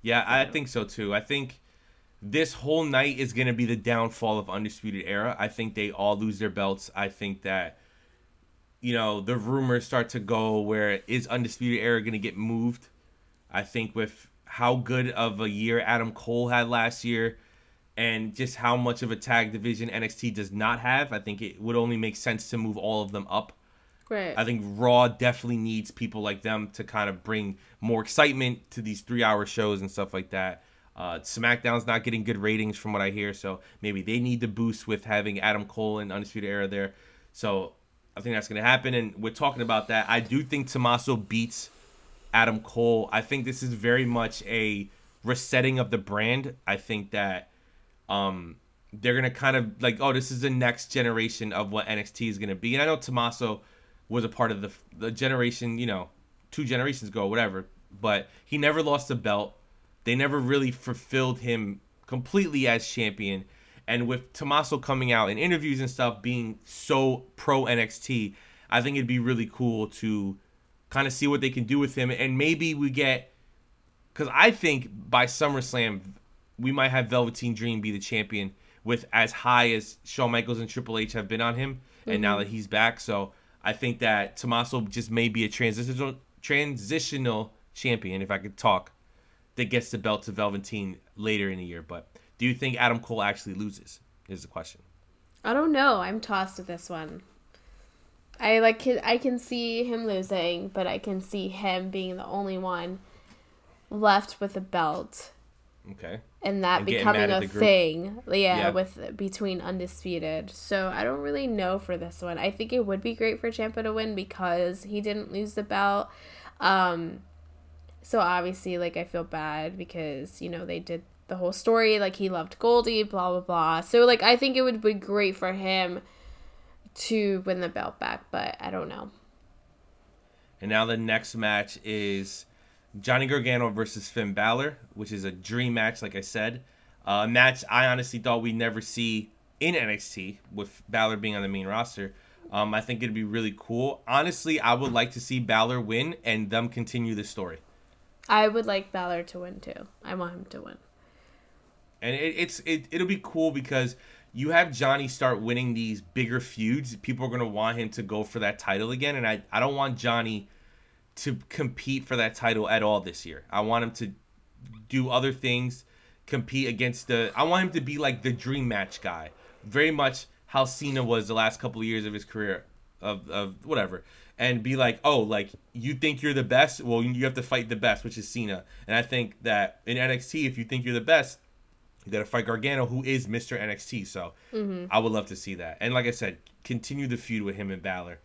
Speaker 3: Yeah, I think so too. I think this whole night is going to be the downfall of Undisputed Era. I think they all lose their belts. I think that, you know, the rumors start to go where is Undisputed Era going to get moved? I think with how good of a year Adam Cole had last year and just how much of a tag division NXT does not have, I think it would only make sense to move all of them up.
Speaker 4: Right.
Speaker 3: I think Raw definitely needs people like them to kind of bring more excitement to these three hour shows and stuff like that. Uh, SmackDown's not getting good ratings from what I hear, so maybe they need to boost with having Adam Cole and Undisputed Era there. So I think that's going to happen. And we're talking about that. I do think Tommaso beats Adam Cole. I think this is very much a resetting of the brand. I think that um, they're going to kind of like, oh, this is the next generation of what NXT is going to be. And I know Tommaso was a part of the, the generation, you know, two generations ago, whatever. But he never lost a belt. They never really fulfilled him completely as champion. And with Tommaso coming out in interviews and stuff being so pro NXT, I think it'd be really cool to kind of see what they can do with him. And maybe we get, because I think by SummerSlam, we might have Velveteen Dream be the champion with as high as Shawn Michaels and Triple H have been on him. And now mm-hmm. that he's back. So I think that Tommaso just may be a transitional transitional champion, if I could talk, that gets the belt to Velveteen later in the year. But do you think Adam Cole actually loses? Is the question.
Speaker 4: I don't know. I'm tossed with this one. I like I can see him losing, but I can see him being the only one left with a belt
Speaker 3: Okay.
Speaker 4: and that
Speaker 3: And
Speaker 4: becoming a thing. Yeah,
Speaker 3: Yeah.
Speaker 4: with between undisputed. So I don't really know for this one. I think it would be great for Ciampa to win because he didn't lose the belt. Um so obviously like I feel bad because, you know, they did the whole story like he loved Goldie, blah blah blah. So like I think it would be great for him to win the belt back, but I don't know.
Speaker 3: And now the next match is Johnny Gargano versus Finn Balor, which is a dream match, like I said. Uh, a match I honestly thought we'd never see in NXT with Balor being on the main roster. Um, I think it'd be really cool. Honestly, I would like to see Balor win and them continue the story.
Speaker 4: I would like Balor to win too. I want him to win.
Speaker 3: and it, it's it, it'll be cool because you have Johnny start winning these bigger feuds. People are gonna want him to go for that title again, and I I don't want Johnny to compete for that title at all this year. I want him to do other things, compete against the. I want him to be like the dream match guy, very much how Cena was the last couple of years of his career, of of whatever, and be like, oh, like you think you're the best, well you have to fight the best, which is Cena, and I think that in NXT, if you think you're the best, you got to fight Gargano, who is Mr. NXT. So mm-hmm. I would love to see that. And like I said, continue the feud with him and Balor.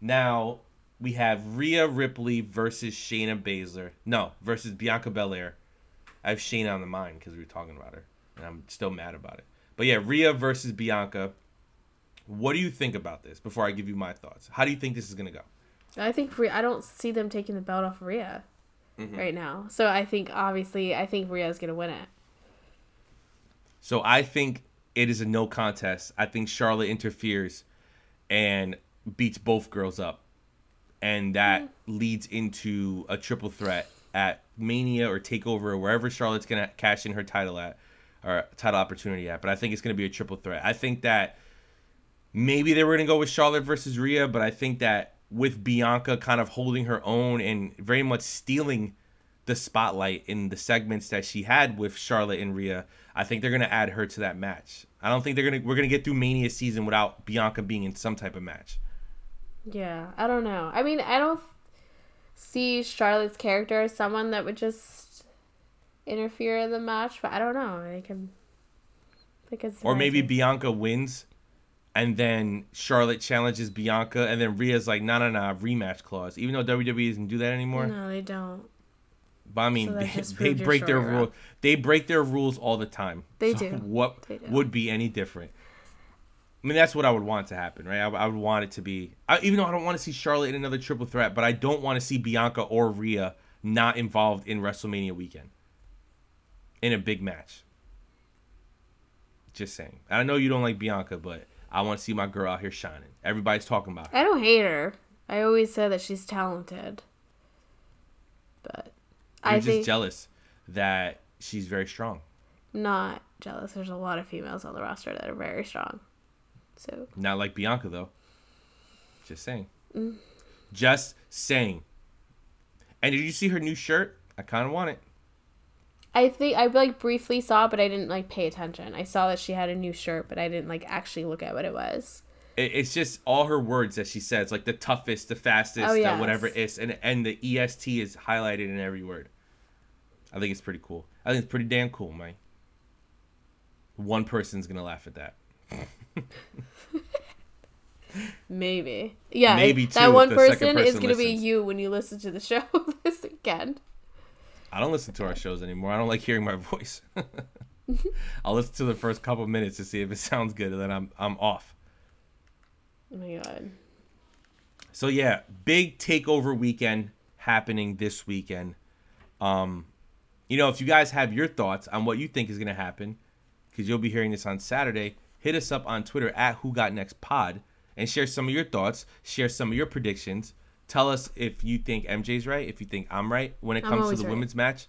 Speaker 3: Now we have Rhea Ripley versus Shayna Baszler. No, versus Bianca Belair. I have Shayna on the mind because we were talking about her, and I'm still mad about it. But yeah, Rhea versus Bianca. What do you think about this? Before I give you my thoughts, how do you think this is gonna go?
Speaker 4: I think Rhea, I don't see them taking the belt off Rhea
Speaker 3: Mm-hmm.
Speaker 4: right now. So I think obviously I think Rhea's gonna win it.
Speaker 3: So I think it is a no contest. I think Charlotte interferes and beats both girls up. And that leads into a triple threat at Mania or Takeover or wherever Charlotte's going to cash in her title at or title opportunity at. But I think it's going to be a triple threat. I think that maybe they were going to go with Charlotte versus Rhea, but I think that with Bianca kind of holding her own and very much stealing the spotlight in the segments that she had with Charlotte and Rhea, I think they're gonna add her to that match. I don't think they're gonna we're gonna get through Mania season without Bianca being in some type of match.
Speaker 4: Yeah, I don't know. I mean, I don't see Charlotte's character as someone that would just interfere in the match, but I don't know. I can because
Speaker 3: Or maybe Bianca wins and then Charlotte challenges Bianca and then Rhea's like, no no no, rematch clause. Even though WWE doesn't do that anymore.
Speaker 4: no, they don't.
Speaker 3: But I mean
Speaker 4: So
Speaker 3: they, they break their
Speaker 4: story
Speaker 3: rule they break their rules all the time.
Speaker 4: They
Speaker 3: So
Speaker 4: do.
Speaker 3: What
Speaker 4: They do.
Speaker 3: would be any different? I mean, that's what I would want to happen, right? I, I would want it to be, I, even though I don't want to see Charlotte in another triple threat, but I don't want to see Bianca or Rhea not involved in WrestleMania weekend in a big match. Just saying. I know you don't like Bianca, but I want to see my girl out here shining. Everybody's talking about her.
Speaker 4: I don't hate her. I always said that she's talented. But
Speaker 3: You're
Speaker 4: I
Speaker 3: just
Speaker 4: think
Speaker 3: jealous that she's very strong.
Speaker 4: Not jealous. There's a lot of females on the roster that are very strong. So
Speaker 3: Not like Bianca though. Just saying.
Speaker 4: Mm.
Speaker 3: Just saying. And did you see her new shirt? I kind of want it.
Speaker 4: I think I like briefly saw, but I didn't like pay attention. I saw that she had a new shirt, but I didn't like actually look at what it was.
Speaker 3: It- It's just all her words that she says, like the toughest, the fastest,
Speaker 4: Oh,
Speaker 3: the whatever it is, and and the est is highlighted in every word. I think it's pretty cool. I think it's pretty damn cool, man. One person's gonna laugh at that.
Speaker 4: Maybe. Yeah.
Speaker 3: Maybe two
Speaker 4: That one
Speaker 3: second
Speaker 4: person, is gonna be you when you listen to the show this weekend.
Speaker 3: I don't listen to our shows anymore. I don't like hearing my voice. I'll listen to the first couple minutes to see if it sounds good, and then I'm I'm off.
Speaker 4: Oh my god.
Speaker 3: So yeah, big takeover weekend happening this weekend. Um, you know, if you guys have your thoughts on what you think is gonna happen, because you'll be hearing this on Saturday, hit us up on Twitter at Who Got Next Pod and share some of your thoughts, share some of your predictions. Tell us if you think MJ's right, if you think I'm right when it
Speaker 4: I'm
Speaker 3: comes to the
Speaker 4: right.
Speaker 3: women's match.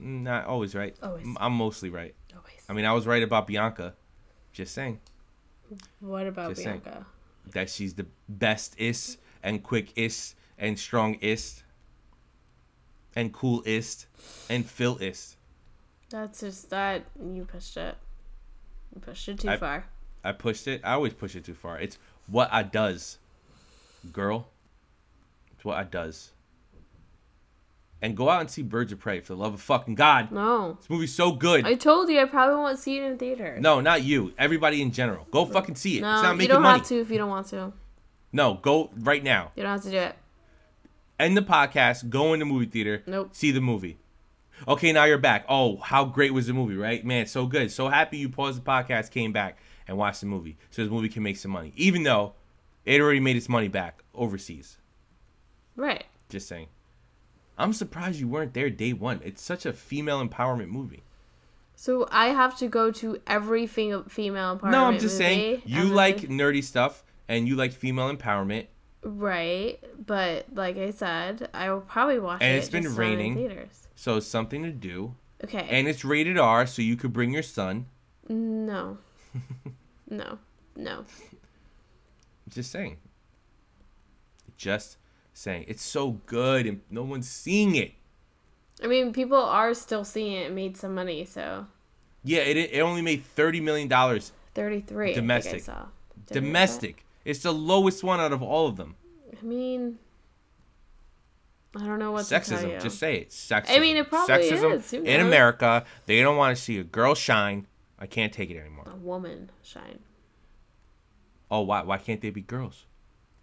Speaker 3: Mm, Not always right.
Speaker 4: Always.
Speaker 3: M- I'm mostly right.
Speaker 4: Always.
Speaker 3: I mean, I was right about Bianca. Just saying
Speaker 4: What about
Speaker 3: Just saying.
Speaker 4: Bianca?
Speaker 3: that she's the bestest and quickest and strongest and coolest and philist.
Speaker 4: That's just that you pushed it. You pushed it too
Speaker 3: I-
Speaker 4: far.
Speaker 3: I pushed it. I always push it too far. It's what I does, girl. It's what I does. And go out and see Birds of Prey for the love of fucking God.
Speaker 4: No.
Speaker 3: This movie's so good.
Speaker 4: I told you I probably won't see it in theaters.
Speaker 3: no, not you. Everybody in general. Go fucking see it.
Speaker 4: No,
Speaker 3: it's not
Speaker 4: you don't
Speaker 3: money.
Speaker 4: have to if you don't want to.
Speaker 3: No, go right now.
Speaker 4: You don't have to do it.
Speaker 3: End the podcast. Go in the movie theater.
Speaker 4: Nope.
Speaker 3: See the movie. Okay, now you're back. Oh, how great was the movie, right? Man, so good. So happy you paused the podcast, came back, and watched the movie. So this movie can make some money. Even though it already made its money back overseas.
Speaker 4: Right.
Speaker 3: Just saying. I'm surprised you weren't there day one. It's such a female empowerment movie.
Speaker 4: So I have to go to every fem- female empowerment
Speaker 3: no, I'm just saying you
Speaker 4: and then-
Speaker 3: like nerdy stuff and you like female empowerment.
Speaker 4: right, but like I said, I will probably watch
Speaker 3: And
Speaker 4: it.
Speaker 3: it's been raining.
Speaker 4: theaters.
Speaker 3: So it's something to do.
Speaker 4: Okay.
Speaker 3: And it's rated R, so you could bring your son.
Speaker 4: no. no. No.
Speaker 3: Just saying. Just saying. It's so good and no one's seeing it.
Speaker 4: I mean, people are still seeing it. It made some money, so
Speaker 3: Yeah, it it only made thirty million dollars
Speaker 4: thirty-three.
Speaker 3: Domestic.
Speaker 4: I, I saw. Did I
Speaker 3: domestic. It's the lowest one out of all of them.
Speaker 4: I mean, I don't know what to tell you.
Speaker 3: Sexism. Just say it. Sexism.
Speaker 4: I mean, it probably
Speaker 3: Sexism
Speaker 4: is.
Speaker 3: In? America. They don't want to see a girl shine. I can't take it anymore.
Speaker 4: a woman shine.
Speaker 3: Oh, why? Why can't they be girls?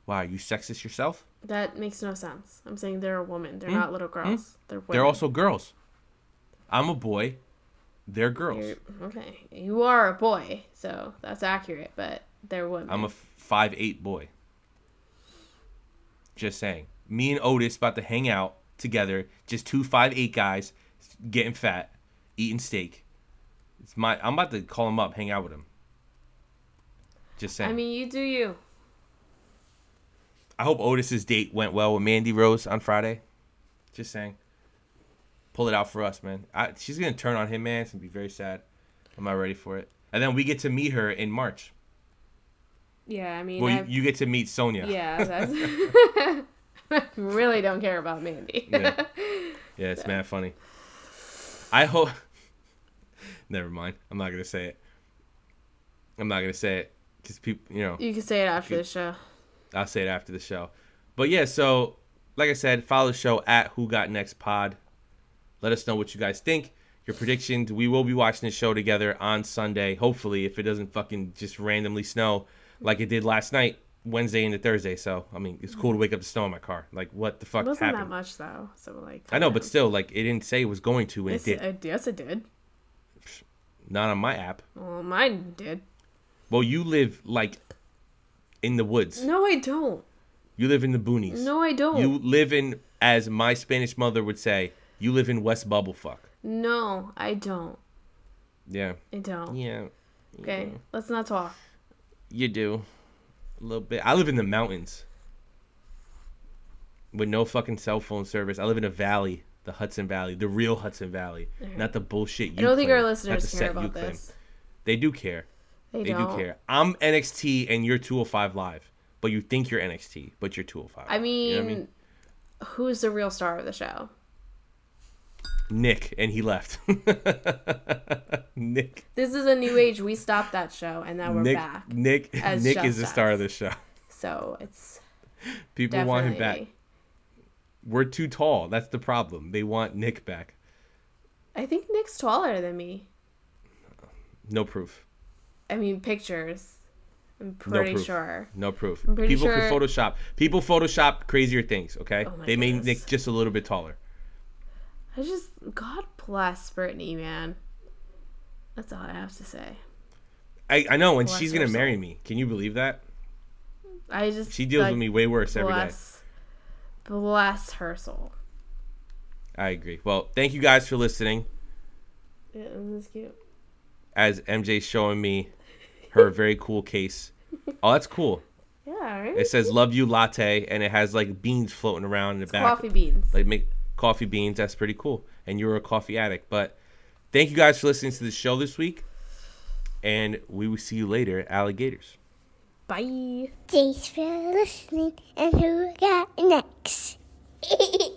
Speaker 3: Why are you sexist yourself?
Speaker 4: That makes no sense. I'm saying they're a woman. They're not little girls. They're women.
Speaker 3: Hmm? They're also girls. I'm a boy. They're girls.
Speaker 4: You're- okay, you are a boy, so that's accurate. But they're women.
Speaker 3: I'm a five eight boy. Just saying. Me and Otis about to hang out together. Just two five eight guys, getting fat, eating steak. It's my. I'm about to call him up, hang out with him. Just saying.
Speaker 4: I mean, you do you.
Speaker 3: I hope Otis's date went well with Mandy Rose on Friday. Just saying. Pull it out for us, man. I, she's gonna turn on him, man. It's gonna be very sad. I'm not ready for it. And then we get to meet her in March.
Speaker 4: Yeah, I mean,
Speaker 3: Well, you, you get to meet Sonya.
Speaker 4: yeah, that's. really don't care about Mandy.
Speaker 3: Yeah. Yeah, it's mad funny. I hope. Never mind. I'm not gonna say it. I'm not gonna say it because people, you know,
Speaker 4: you can say it after the show.
Speaker 3: I'll say it after the show. But yeah, so like I said, follow the show at Who Got Next Pod. Let us know what you guys think, your predictions. We will be watching the show together on Sunday. Hopefully, if it doesn't fucking just randomly snow like it did last night, Wednesday into Thursday. So I mean, it's cool to wake up to snow in my car. Like, what the fuck?
Speaker 4: It wasn't
Speaker 3: happened?
Speaker 4: that much though, so like.
Speaker 3: I know, but still, like, it didn't say it was going to, and it
Speaker 4: Yes,
Speaker 3: did.
Speaker 4: it, yes, it did.
Speaker 3: Not on my app.
Speaker 4: Well, mine did.
Speaker 3: Well, you live like in the woods.
Speaker 4: No, I don't.
Speaker 3: You live in the boonies.
Speaker 4: No, I don't.
Speaker 3: You live in, as my Spanish mother would say, you live in West Bubblefuck.
Speaker 4: No, I don't.
Speaker 3: Yeah.
Speaker 4: I don't.
Speaker 3: Yeah.
Speaker 4: Okay, let's not talk.
Speaker 3: You do. A little bit. I live in the mountains. With no fucking cell phone service. I live in a valley, the Hudson Valley, the real Hudson Valley, not the bullshit you
Speaker 4: I don't think our listeners care about
Speaker 3: claim.
Speaker 4: this.
Speaker 3: They do care.
Speaker 4: They,
Speaker 3: They
Speaker 4: don't.
Speaker 3: do care. I'm NXT and you're 205 Live, but you think you're NXT, but you're 205.
Speaker 4: I mean,
Speaker 3: You know I mean?
Speaker 4: who's the real star of the show?
Speaker 3: Nick, and he left. Nick.
Speaker 4: This is a new age. We stopped that show, and now we're
Speaker 3: Nick.
Speaker 4: back.
Speaker 3: Nick. Nick is the star of the show.
Speaker 4: So it's
Speaker 3: People
Speaker 4: definitely
Speaker 3: want him back. We're too tall. That's the problem. They want Nick back.
Speaker 4: I think Nick's taller than me.
Speaker 3: No proof.
Speaker 4: I mean, pictures. I'm pretty
Speaker 3: proof.
Speaker 4: sure.
Speaker 3: No proof.
Speaker 4: pretty
Speaker 3: People
Speaker 4: sure-
Speaker 3: can Photoshop. People Photoshop crazier things. Okay,
Speaker 4: Oh my
Speaker 3: they
Speaker 4: goodness.
Speaker 3: Nick just a little bit taller.
Speaker 4: I just God bless Brittany, man. That's all I have to say.
Speaker 3: I, I know, and
Speaker 4: Bless
Speaker 3: she's gonna marry
Speaker 4: soul.
Speaker 3: me. Can you believe that?
Speaker 4: I just
Speaker 3: She deals
Speaker 4: like,
Speaker 3: with me way worse every day.
Speaker 4: bless, bless her soul.
Speaker 3: I agree. Well, thank you guys for listening.
Speaker 4: Yeah, this is cute.
Speaker 3: As MJ's showing me her very cool case. Oh, that's cool.
Speaker 4: Yeah, right.
Speaker 3: It says "Love You Latte" and it has like beans floating around in the back.
Speaker 4: Coffee beans.
Speaker 3: Like make coffee beans. That's pretty cool. And you're a coffee addict. But thank you guys for listening to the show this week. And we will see you later, alligators.
Speaker 4: Bye.
Speaker 5: Thanks for listening, and who got next?